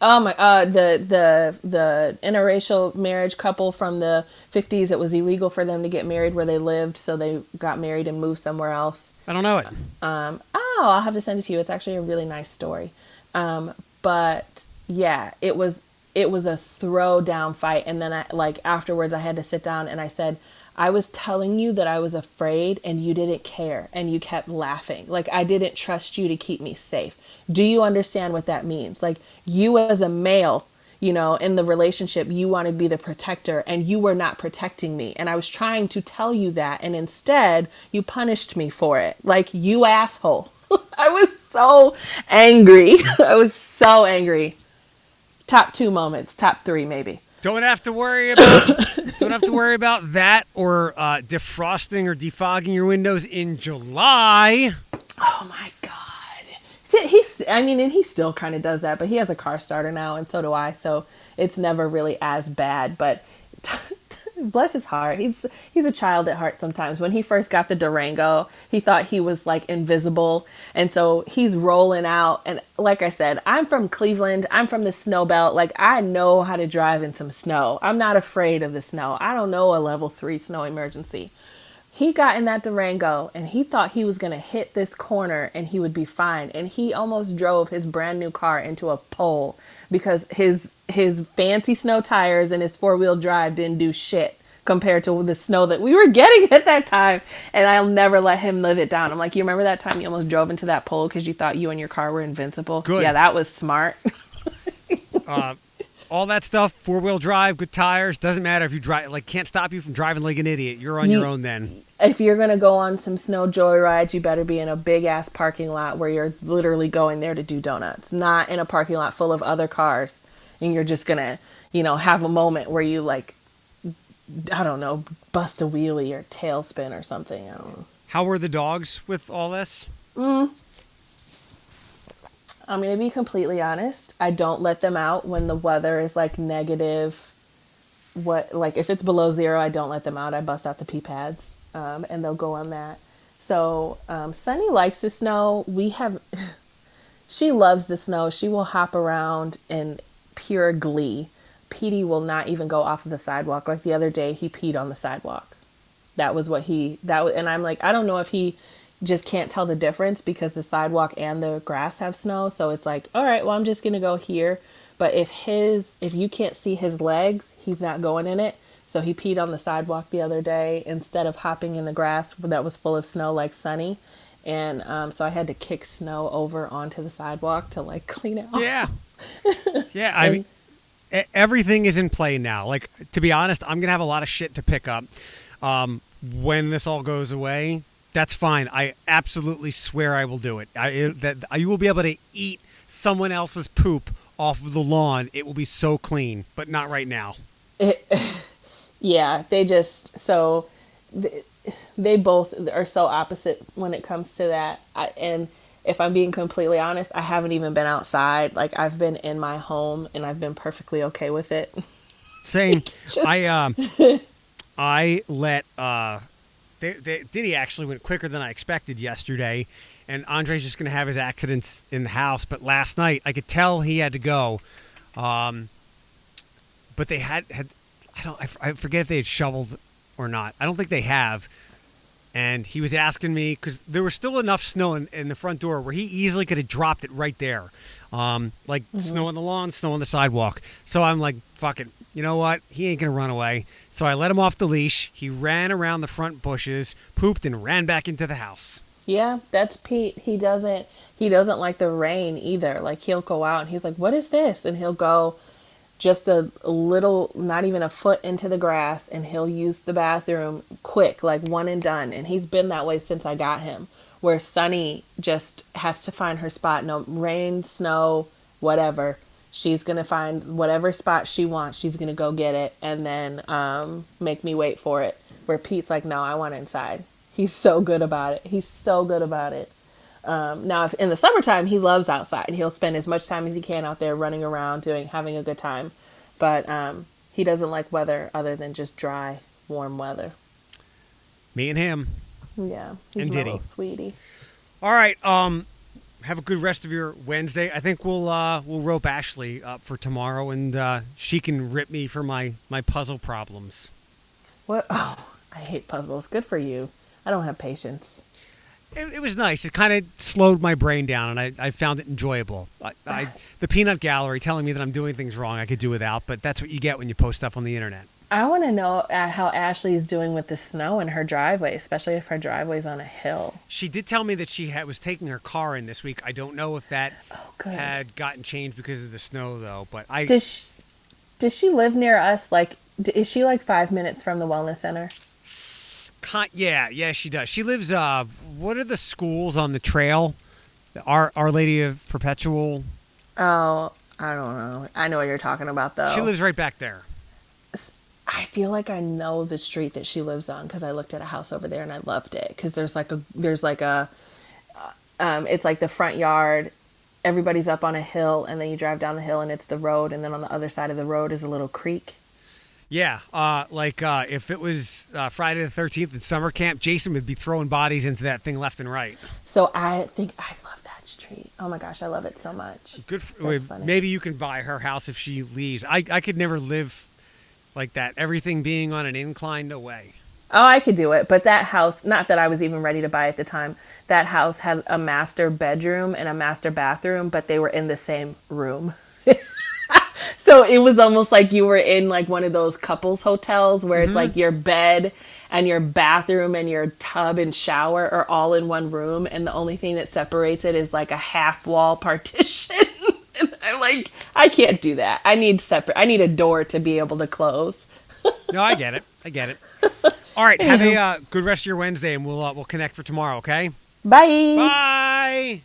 oh my! Uh, the the the interracial marriage couple from the fifties. It was illegal for them to get married where they lived, so they got married and moved somewhere else. I don't know it. Um, oh, I'll have to send it to you. It's actually a really nice story. Um, but yeah, it was it was a throwdown fight and then I like afterwards I had to sit down and I said I was telling you that I was afraid and you didn't care and you kept laughing. Like I didn't trust you to keep me safe. Do you understand what that means? Like you as a male, you know, in the relationship, you want to be the protector and you were not protecting me. And I was trying to tell you that and instead you punished me for it. Like you asshole. I was so angry. I was so angry. Top 2 moments, top 3 maybe. Don't have to worry about don't have to worry about that or uh, defrosting or defogging your windows in July. Oh my god. He's I mean, and he still kind of does that, but he has a car starter now and so do I, so it's never really as bad, but bless his heart. He's he's a child at heart sometimes. When he first got the Durango, he thought he was like invisible. And so he's rolling out and like I said, I'm from Cleveland. I'm from the snow belt. Like I know how to drive in some snow. I'm not afraid of the snow. I don't know a level 3 snow emergency. He got in that Durango and he thought he was going to hit this corner and he would be fine. And he almost drove his brand new car into a pole because his his fancy snow tires and his four wheel drive didn't do shit compared to the snow that we were getting at that time. And I'll never let him live it down. I'm like, you remember that time you almost drove into that pole because you thought you and your car were invincible? Good. Yeah, that was smart. Uh, all that stuff, four wheel drive, good tires, doesn't matter if you drive like can't stop you from driving like an idiot. You're on You- your mm. own then. if you're gonna go on some snow joyrides, you better be in a big ass parking lot where you're literally going there to do donuts, not in a parking lot full of other cars, and you're just gonna, you know, have a moment where you like, I don't know, bust a wheelie or tailspin or something. I don't know. How were the dogs with all this? Mm. I'm gonna be completely honest. I don't let them out when the weather is like negative. What like if it's below zero, I don't let them out. I bust out the pee pads, um, and they'll go on that. So um, Sunny likes the snow. We have. she loves the snow. She will hop around in pure glee. Petey will not even go off of the sidewalk. Like the other day, he peed on the sidewalk. That was what he that was, and I'm like, I don't know if he just can't tell the difference because the sidewalk and the grass have snow. So it's like, all right, well, I'm just gonna go here. But if his if you can't see his legs, he's not going in it. So he peed on the sidewalk the other day instead of hopping in the grass that was full of snow like Sunny. And um, so I had to kick snow over onto the sidewalk to like clean it off. Yeah. Yeah, I mean everything is in play now. Like to be honest, I'm going to have a lot of shit to pick up um, when this all goes away. That's fine. I absolutely swear I will do it. I it, that you will be able to eat someone else's poop off of the lawn. It will be so clean, but not right now. It, yeah they just so th- they both are so opposite when it comes to that I, and if i'm being completely honest i haven't even been outside like i've been in my home and i've been perfectly okay with it Same. I um I let uh they, they, Diddy actually went quicker than I expected yesterday, and Andre's just gonna have his accidents in the house. But last night I could tell he had to go, um, but they had had I don't I, f- I forget if they had shoveled or not. I don't think they have. And he was asking me because there was still enough snow in, in the front door where he easily could have dropped it right there, um, like snow on the lawn, snow on the sidewalk. So I'm like, fuck it. You know what? He ain't gonna run away. So I let him off the leash. He ran around the front bushes, pooped, and ran back into the house. yeah that's pete he doesn't he doesn't like the rain either like he'll go out and he's like what is this and he'll go just a little not even a foot into the grass and he'll use the bathroom quick like one and done. And he's been that way since i got him where sunny just has to find her spot. No rain snow whatever. She's gonna find whatever spot she wants. She's gonna go get it and then um, make me wait for it. Where pete's like no i want inside. He's so good about it. He's so good about it um, now, if in the summertime, he loves outside. He'll spend as much time as he can out there running around, doing, having a good time. But um, he doesn't like weather other than just dry, warm weather. Me and him. Yeah, he's And Diddy. sweetie. All right. Um, have a good rest of your Wednesday. I think we'll uh, we'll rope Ashley up for tomorrow, and uh, she can rip me for my my puzzle problems. What? Oh, I hate puzzles. Good for you. I don't have patience. It, it was nice. It kind of slowed my brain down, and I, I found it enjoyable. I, I, ah. the peanut gallery telling me that I'm doing things wrong, I could do without, but that's what you get when you post stuff on the internet. I want to know uh, how Ashley is doing with the snow in her driveway, especially if her driveway's on a hill. She did tell me that she had, was taking her car in this week. I don't know if that Oh, had gotten changed because of the snow, though. But I Does she, does she live near us? Like, is she like five minutes from the wellness center? Con- yeah, yeah, she does. She lives. Uh, what are the schools on the trail? Our Our Lady of Perpetual. Oh, I don't know. I know what you're talking about, though. She lives right back there. I feel like I know the street that she lives on because I looked at a house over there and I loved it because there's like a there's like a uh, um, it's like the front yard. Everybody's up on a hill and then you drive down the hill and it's the road and then on the other side of the road is a little creek. Yeah, uh, like uh, if it was uh, Friday the Thirteenth at summer camp, Jason would be throwing bodies into that thing left and right. So I think I love that street. Oh my gosh, I love it so much. Good. For, maybe you can buy her house if she leaves. I I could never live like that. Everything being on an incline, no way. Oh, I could do it, but that house, not that I was even ready to buy at the time. That house had a master bedroom and a master bathroom, but they were in the same room. so it was almost like you were in like one of those couples hotels where it's like your bed and your bathroom and your tub and shower are all in one room and the only thing that separates it is like a half wall partition. and I'm like, I can't do that. I need separate I need a door to be able to close. No, I get it. I get it. All right, have a uh, good rest of your Wednesday, and we'll uh, we'll connect for tomorrow. Okay. Bye. Bye.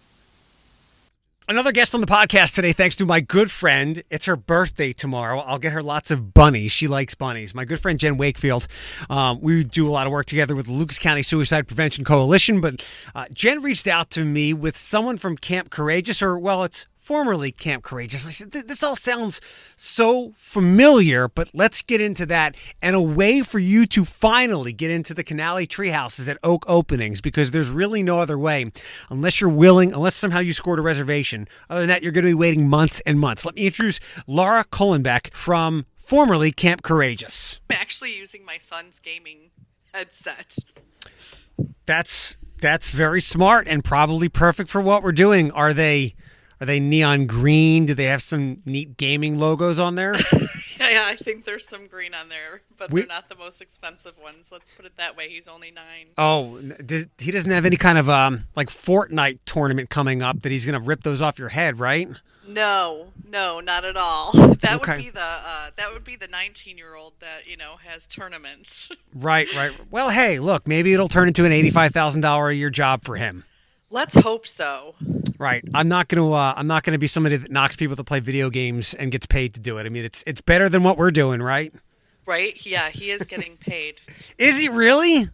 Another guest on the podcast today, thanks to my good friend. It's her birthday tomorrow. I'll get her lots of bunnies. She likes bunnies. My good friend Jen Wakefield. Um, we do a lot of work together with the Lucas County Suicide Prevention Coalition, but uh, Jen reached out to me with someone from Camp Courageous, or well, it's formerly Camp Courageous. I said, this all sounds so familiar, but let's get into that. And a way for you to finally get into the Cannaley Treehouse is at Oak Openings because there's really no other way unless you're willing, unless somehow you scored a reservation. Other than that, you're going to be waiting months and months. Let me introduce Laura Cullenbeck from formerly Camp Courageous. I'm actually using my son's gaming headset. That's that's very smart and probably perfect for what we're doing. Are they are they neon green? Do they have some neat gaming logos on there? Yeah, yeah, I think there's some green on there, but We- they're not the most expensive ones. Let's put it that way. He's only nine. Oh, he doesn't have any kind of um like Fortnite tournament coming up that he's gonna rip those off your head, right? No, no, not at all. That Okay. would be the uh, that would be the 19 year old that you know has tournaments. Right, right. Well, hey, look, maybe it'll turn into an eighty-five thousand dollar a year job for him. Let's hope so. Right. I'm not gonna. Uh, I'm not gonna be somebody that knocks people to play video games and gets paid to do it. I mean, it's it's better than what we're doing, right? Right? Yeah, he is getting paid. Is he really?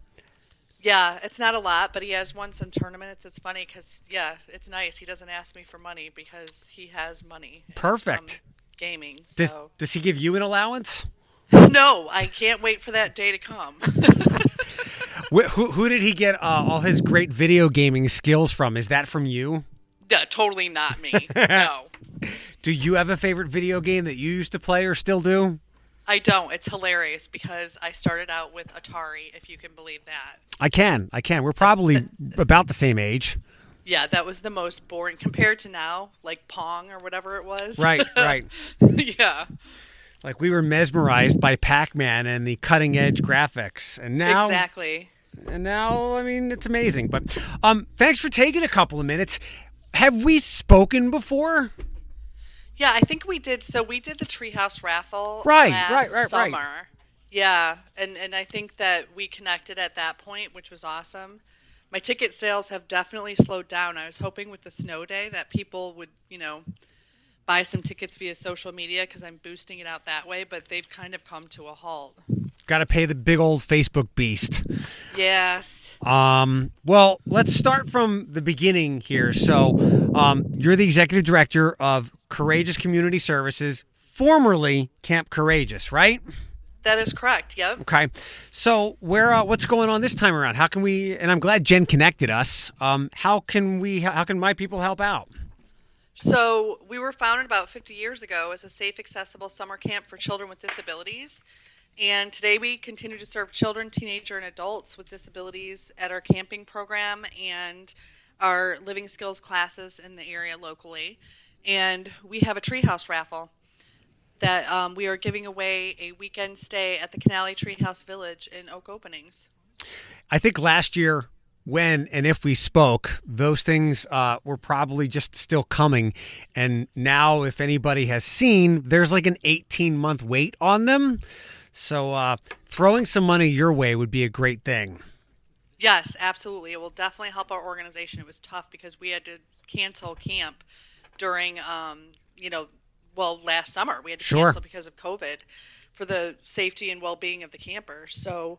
Yeah, it's not a lot, but he has won some tournaments. It's funny because yeah, it's nice. He doesn't ask me for money because he has money. Perfect. Gaming. Does So Does he give you an allowance? no, I can't wait for that day to come. Wh- who who did he get uh, all his great video gaming skills from? Is that from you? yeah, totally not me. No. Do you have a favorite video game that you used to play or still do? I don't. It's hilarious because I started out with Atari, if you can believe that. I can. I can. We're probably about the same age. Yeah, that was the most boring compared to now, like Pong or whatever it was. Right, right. yeah, Like we were mesmerized by Pac-Man and the cutting edge graphics. And now exactly. and now I mean it's amazing. But um thanks for taking a couple of minutes. Have we spoken before? Yeah, I think we did. So we did the Treehouse raffle Right, right, right, right. summer. Yeah, and and I think that we connected at that point, which was awesome. My ticket sales have definitely slowed down. I was hoping with the snow day that people would, you know, buy some tickets via social media because I'm boosting it out that way, but they've kind of come to a halt. Got to pay the big old Facebook beast. Yes. Um, well, let's start from the beginning here. So, um, you're the executive director of Courageous Community Services, formerly Camp Courageous, right? That is correct. Yep. Okay. So, where uh, what's going on this time around? How can we? And I'm glad Jen connected us. Um, how can we? How can my people help out? So, we were founded about 50 years ago as a safe, accessible summer camp for children with disabilities. And today we continue to serve children, teenager, and adults with disabilities at our camping program and our living skills classes in the area locally. And we have a treehouse raffle that um, we are giving away a weekend stay at the Cannaley Treehouse Village in Oak Openings. I think last year, when and if we spoke, those things uh, were probably just still coming. And now, if anybody has seen, there's like an 18 month wait on them. So uh, throwing some money your way would be a great thing. Yes, absolutely. It will definitely help our organization. It was tough because we had to cancel camp during, um, you know, well, last summer. We had to Sure. cancel because of COVID for the safety and well being of the campers. So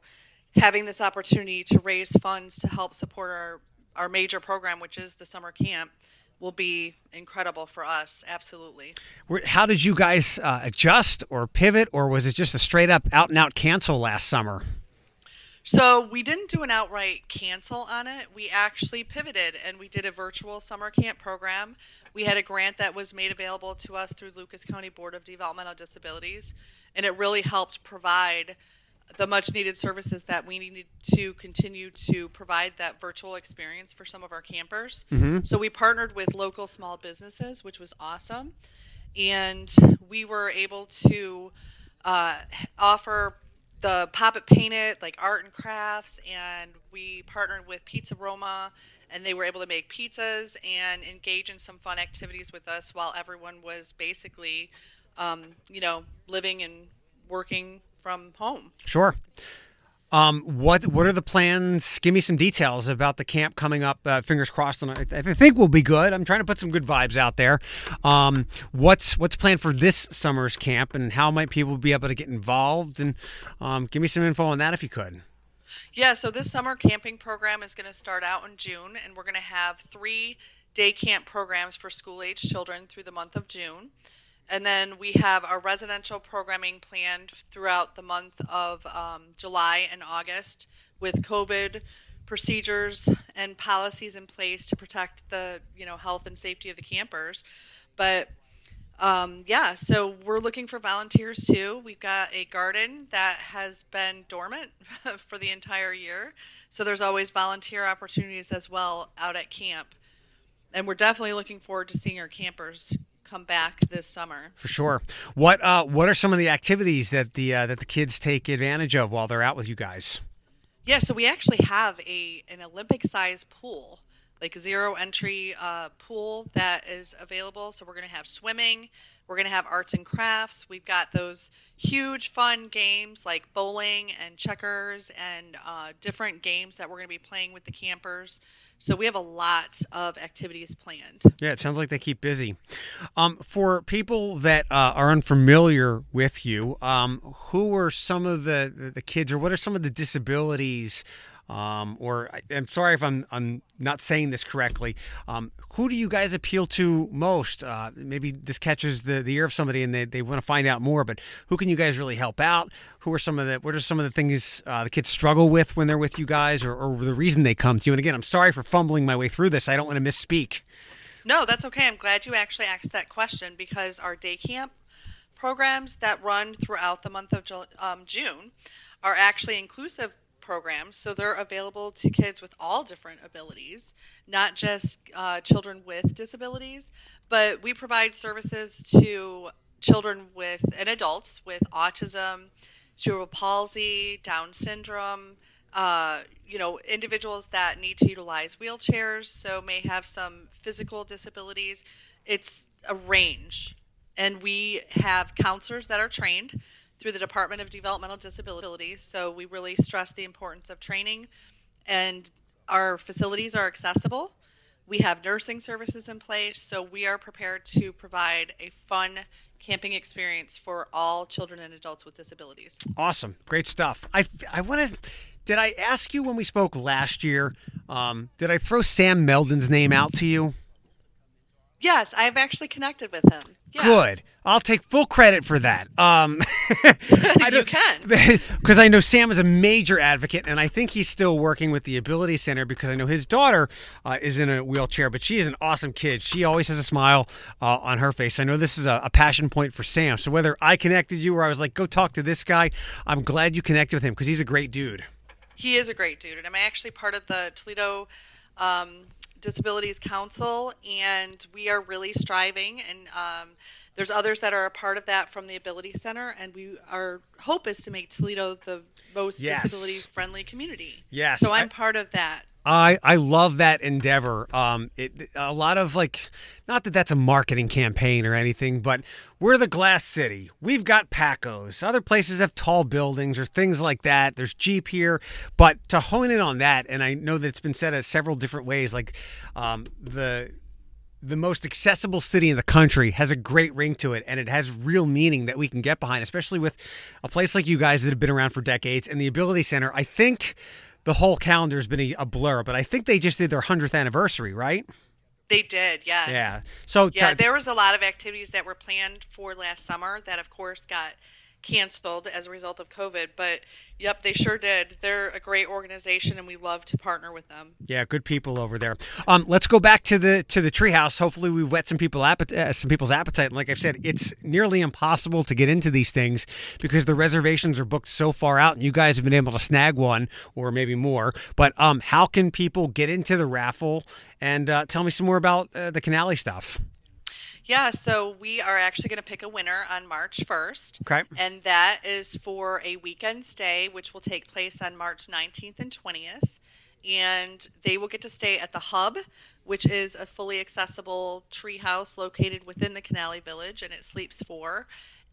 having this opportunity to raise funds to help support our, our major program, which is the summer camp, will be incredible for us. Absolutely. How did you guys uh, adjust or pivot, or was it just a straight up out and out cancel last summer? So we didn't do an outright cancel on it. We actually pivoted and we did a virtual summer camp program. We had a grant that was made available to us through Lucas County Board of Developmental Disabilities, and it really helped provide the much needed services that we needed to continue to provide that virtual experience for some of our campers. So we partnered with local small businesses, which was awesome. And we were able to uh, offer the pop it paint it like art and crafts and we partnered with pizza roma and they were able to make pizzas and engage in some fun activities with us while everyone was basically um, you know living and working from home Sure. Um, what what are the plans? Give me some details about the camp coming up. Uh, fingers crossed, and I, I think we'll be good. I'm trying to put some good vibes out there. Um, what's what's planned for this summer's camp, and how might people be able to get involved? And um, give me some info on that if you could. Yeah, so this summer camping program is going to start out in June, and we're going to have three day camp programs for school age children through the month of June. And then we have our residential programming planned throughout the month of um, July and August with COVID procedures and policies in place to protect the you know health and safety of the campers. But um, yeah, so we're looking for volunteers too. We've got a garden that has been dormant for the entire year. So there's always volunteer opportunities as well out at camp. And we're definitely looking forward to seeing our campers come back this summer. For sure. What uh, what are some of the activities that the uh, that the kids take advantage of while they're out with you guys? Yeah, so we actually have a an Olympic size pool, like zero entry uh, pool that is available. So we're going to have swimming, we're going to have arts and crafts. We've got those huge fun games like bowling and checkers and uh, different games that we're going to be playing with the campers. So we have a lot of activities planned. Yeah, it sounds like they keep busy. Um, for people that uh, are unfamiliar with you, um, who are some of the the kids, or what are some of the disabilities? Um, or I- I'm sorry if I'm I'm not saying this correctly. Um, who do you guys appeal to most? Uh, maybe this catches the, the ear of somebody and they, they want to find out more. But who can you guys really help out? Who are some of the what are some of the things uh, the kids struggle with when they're with you guys, or, or the reason they come to you? And again, I'm sorry for fumbling my way through this. I don't want to misspeak. No, that's okay. I'm glad you actually asked that question because our day camp programs that run throughout the month of um, June are actually inclusive programs. So they're available to kids with all different abilities, not just uh, children with disabilities, but we provide services to children with and adults with autism, cerebral palsy, Down syndrome, uh, you know, individuals that need to utilize wheelchairs, so may have some physical disabilities. It's a range. And we have counselors that are trained through the Department of Developmental Disabilities. So we really stress the importance of training. And our facilities are accessible. We have nursing services in place. So we are prepared to provide a fun camping experience for all children and adults with disabilities. Awesome, great stuff. I I want to. Did I ask you when we spoke last year? Um, did I throw Sam Melden's name out to you? Yes, I've actually connected with him. Yeah. Good. I'll take full credit for that. Um, I You can. because I know Sam is a major advocate, and I think he's still working with the Ability Center because I know his daughter uh, is in a wheelchair, but she is an awesome kid. She always has a smile uh, on her face. I know this is a, a passion point for Sam. So whether I connected you or I was like, go talk to this guy, I'm glad you connected with him because he's a great dude. He is a great dude, and I'm actually part of the Toledo um, Disabilities Council, and we are really striving. And um, there's others that are a part of that from the Ability Center, and we our hope is to make Toledo the most Yes. disability-friendly community. Yes, So I- I'm part of that. I I love that endeavor. Um, it a lot of like, not that that's a marketing campaign or anything, but we're the glass city. We've got Packo's. Other places have tall buildings or things like that. There's Jeep here, but to hone in on that, and I know that it's been said at several different ways. Like, um, the the most accessible city in the country has a great ring to it and it has real meaning that we can get behind especially with a place like you guys that have been around for decades and the ability center i think the whole calendar has been a, a blur but i think they just did their 100th anniversary right They did, yes. yeah so Yeah, t- there was a lot of activities that were planned for last summer that, of course, got canceled as a result of COVID. But yep, they sure did. They're a great organization, and we love to partner with them. yeah good people over there um, let's go back to the to the treehouse hopefully we've whet some people appet- uh, some people's appetite and like i've said it's nearly impossible to get into these things because the reservations are booked so far out and you guys have been able to snag one or maybe more but um, how can people get into the raffle and uh, tell me some more about uh, the Cannaley stuff Yeah, so we are actually going to pick a winner on March 1st. Okay. And that is for a weekend stay, which will take place on March 19th and 20th. And they will get to stay at the Hub, which is a fully accessible treehouse located within the Cannaley Village, and it sleeps four.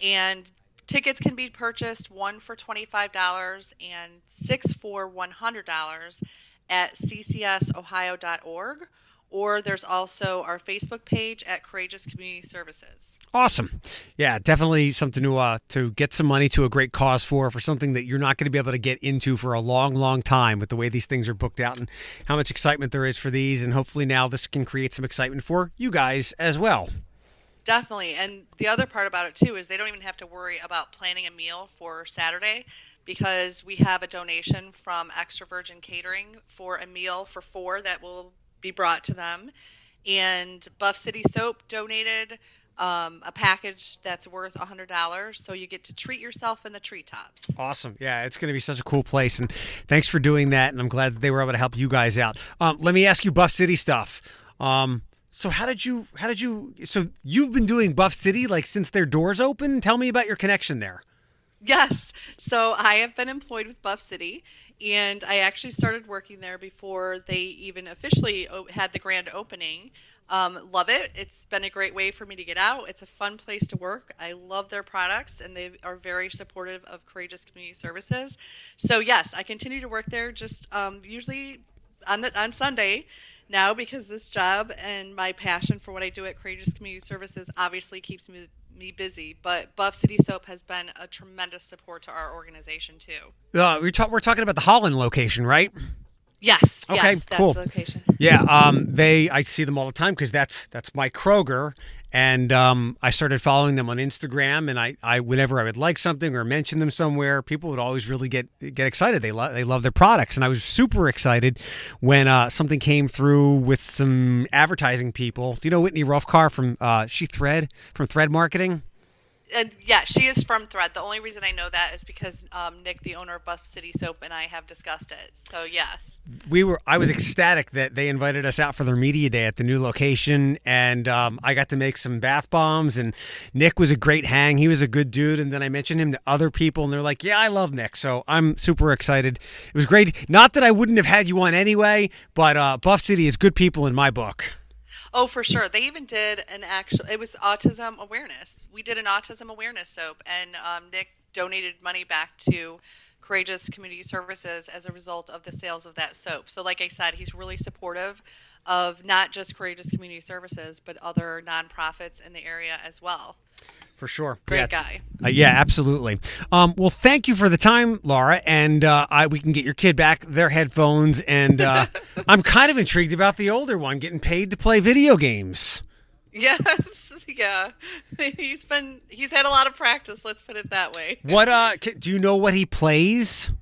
And tickets can be purchased one for $25 and six for $100 at ccsohio.org. Or there's also our Facebook page at Courageous Community Services. Awesome. Yeah, definitely something to uh, to get some money to a great cause for, for something that you're not going to be able to get into for a long, long time with the way these things are booked out and how much excitement there is for these. And hopefully now this can create some excitement for you guys as well. Definitely. And the other part about it too is they don't even have to worry about planning a meal for Saturday because we have a donation from Extra Virgin Catering for a meal for four that will be brought to them. And Buff City Soap donated um, a package that's worth a $100. So you get to treat yourself in the treetops. Awesome. Yeah, it's going to be such a cool place. And thanks for doing that. And I'm glad that they were able to help you guys out. Um, let me ask you Buff City stuff. Um, so how did you, how did you, so you've been doing Buff City like since their doors open? Tell me about your connection there. Yes. So I have been employed with Buff City, and I actually started working there before they even officially had the grand opening. Um, love it. It's been a great way for me to get out. It's a fun place to work. I love their products, and they are very supportive of Courageous Community Services. So yes, I continue to work there. Just um, usually on the on Sunday now because this job and my passion for what I do at Courageous Community Services obviously keeps me me busy. But Buff City Soap has been a tremendous support to our organization too. Uh, we're, ta- we're talking about the Holland location, right? Yes. Okay, yes, that's cool. the location. Yeah, um, they I see them all the time because that's that's my Kroger, and um, I started following them on Instagram. And I, I whenever I would like something or mention them somewhere, people would always really get get excited. They love they love their products, and I was super excited when uh, something came through with some advertising people. Do you know Whitney Ruffcar from uh, she Thread from Thread Marketing? And yeah, she is from Thread. The only reason I know that is because um, Nick, the owner of Buff City Soap, and I have discussed it. So yes. we were I was ecstatic that they invited us out for their media day at the new location and um, I got to make some bath bombs and Nick was a great hang he was a good dude and then I mentioned him to other people and they're like yeah I love Nick so I'm super excited it was great not that I wouldn't have had you on anyway but uh, Buff City is good people in my book Oh, for sure. They even did an actual. It was autism awareness. We did an autism awareness soap, and um, Nick donated money back to Courageous Community Services as a result of the sales of that soap. So, like I said, he's really supportive of not just Courageous Community Services, but other nonprofits in the area as well. For sure Great Yeah, guy. Uh, yeah, absolutely. Um, well, thank you for the time, Laura, and uh, I, we can get your kid back their headphones. And uh, I'm kind of intrigued about the older one getting paid to play video games. Yes, yeah. He's been he's had a lot of practice. Let's put it that way. What uh? Do you know what he plays?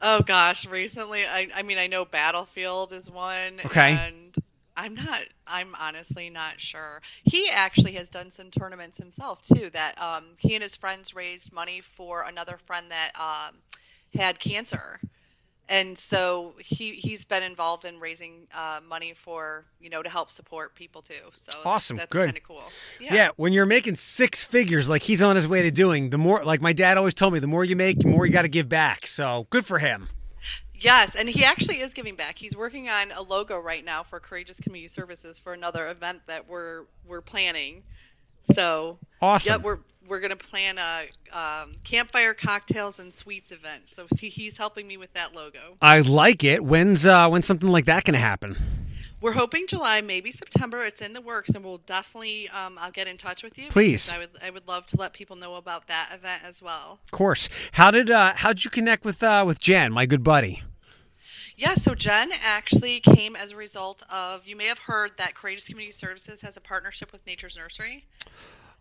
Oh gosh, recently I I mean I know Battlefield is one. Okay. And I'm not. I'm honestly not sure. He actually has done some tournaments himself too. That um, he and his friends raised money for another friend that um, had cancer, and so he he's been involved in raising uh, money for you know to help support people too. So Awesome, That's good. kind of cool. Yeah. when you're making six figures like he's on his way to doing, the more like my dad always told me, the more you make, the more you got to give back. So good for him. Yes, and he actually is giving back. He's working on a logo right now for Courageous Community Services for another event that we're we're planning. So Awesome. Yep, we're we're gonna plan a um, campfire cocktails and sweets event. So he, he's helping me with that logo. I like it. When's uh when's something like that gonna happen? We're hoping July, maybe September. It's in the works, and we'll definitely um, I'll get in touch with you. Please. I would I would love to let people know about that event as well. Of course. How did uh how'd you connect with uh with Jen, my good buddy? Yeah, so Jen actually came as a result of you may have heard that Courageous Community Services has a partnership with Nature's Nursery.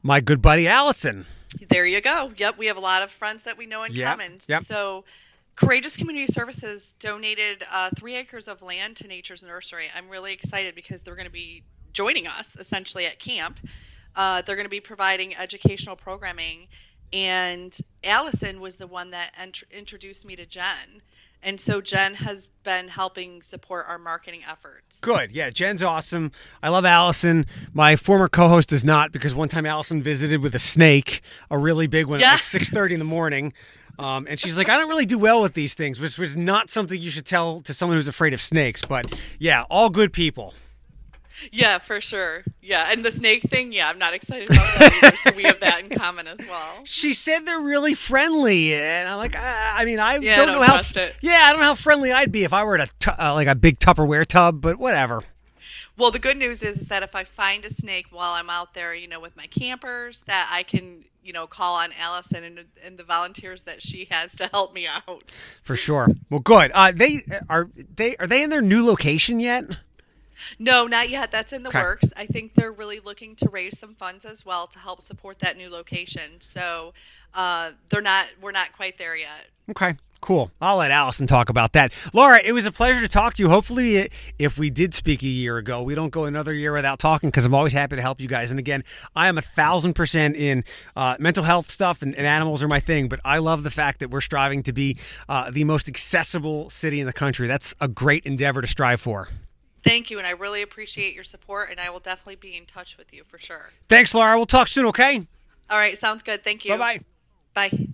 My good buddy Allison. There you go. Yep, we have a lot of friends that we know in Yep, common. yep. So, Courageous Community Services donated uh, three acres of land to Nature's Nursery. I'm really excited because they're going to be joining us essentially at camp. Uh, they're going to be providing educational programming, and Allison was the one that int- introduced me to Jen. And so Jen has been helping support our marketing efforts. Good. Yeah, Jen's awesome. I love Allison. My former co-host does not because one time Allison visited with a snake, a really big one, Yeah. at like six thirty in the morning. Um, and she's like, I don't really do well with these things, which was not something you should tell to someone who's afraid of snakes. But yeah, all good people. Yeah, for sure. Yeah, and the snake thing, yeah, I'm not excited about that either. so we have that in common as well. She said they're really friendly, and I'm like, I, I mean, I Yeah, don't don't know how. it. Yeah, I don't know how friendly I'd be if I were at a uh, like a big Tupperware tub, but whatever. Well, the good news is, is that if I find a snake while I'm out there, you know, with my campers, that I can, you know, call on Allison and, and the volunteers that she has to help me out. For sure. Well, good. Uh, they are they are they in their new location yet? No, not yet. That's in the Okay. works. I think they're really looking to raise some funds as well to help support that new location. So uh, they're not. We're not quite there yet. Okay, cool. I'll let Allison talk about that. Laura, it was a pleasure to talk to you. Hopefully, if we did speak a year ago, we don't go another year without talking because I'm always happy to help you guys. And again, I am a thousand percent in uh, mental health stuff, and, and animals are my thing. But I love the fact that we're striving to be uh, the most accessible city in the country. That's a great endeavor to strive for. Thank you, and I really appreciate your support. And I will definitely be in touch with you for sure. Thanks, Laura. We'll talk soon, okay? All right, sounds good. Thank you. Bye bye. Bye.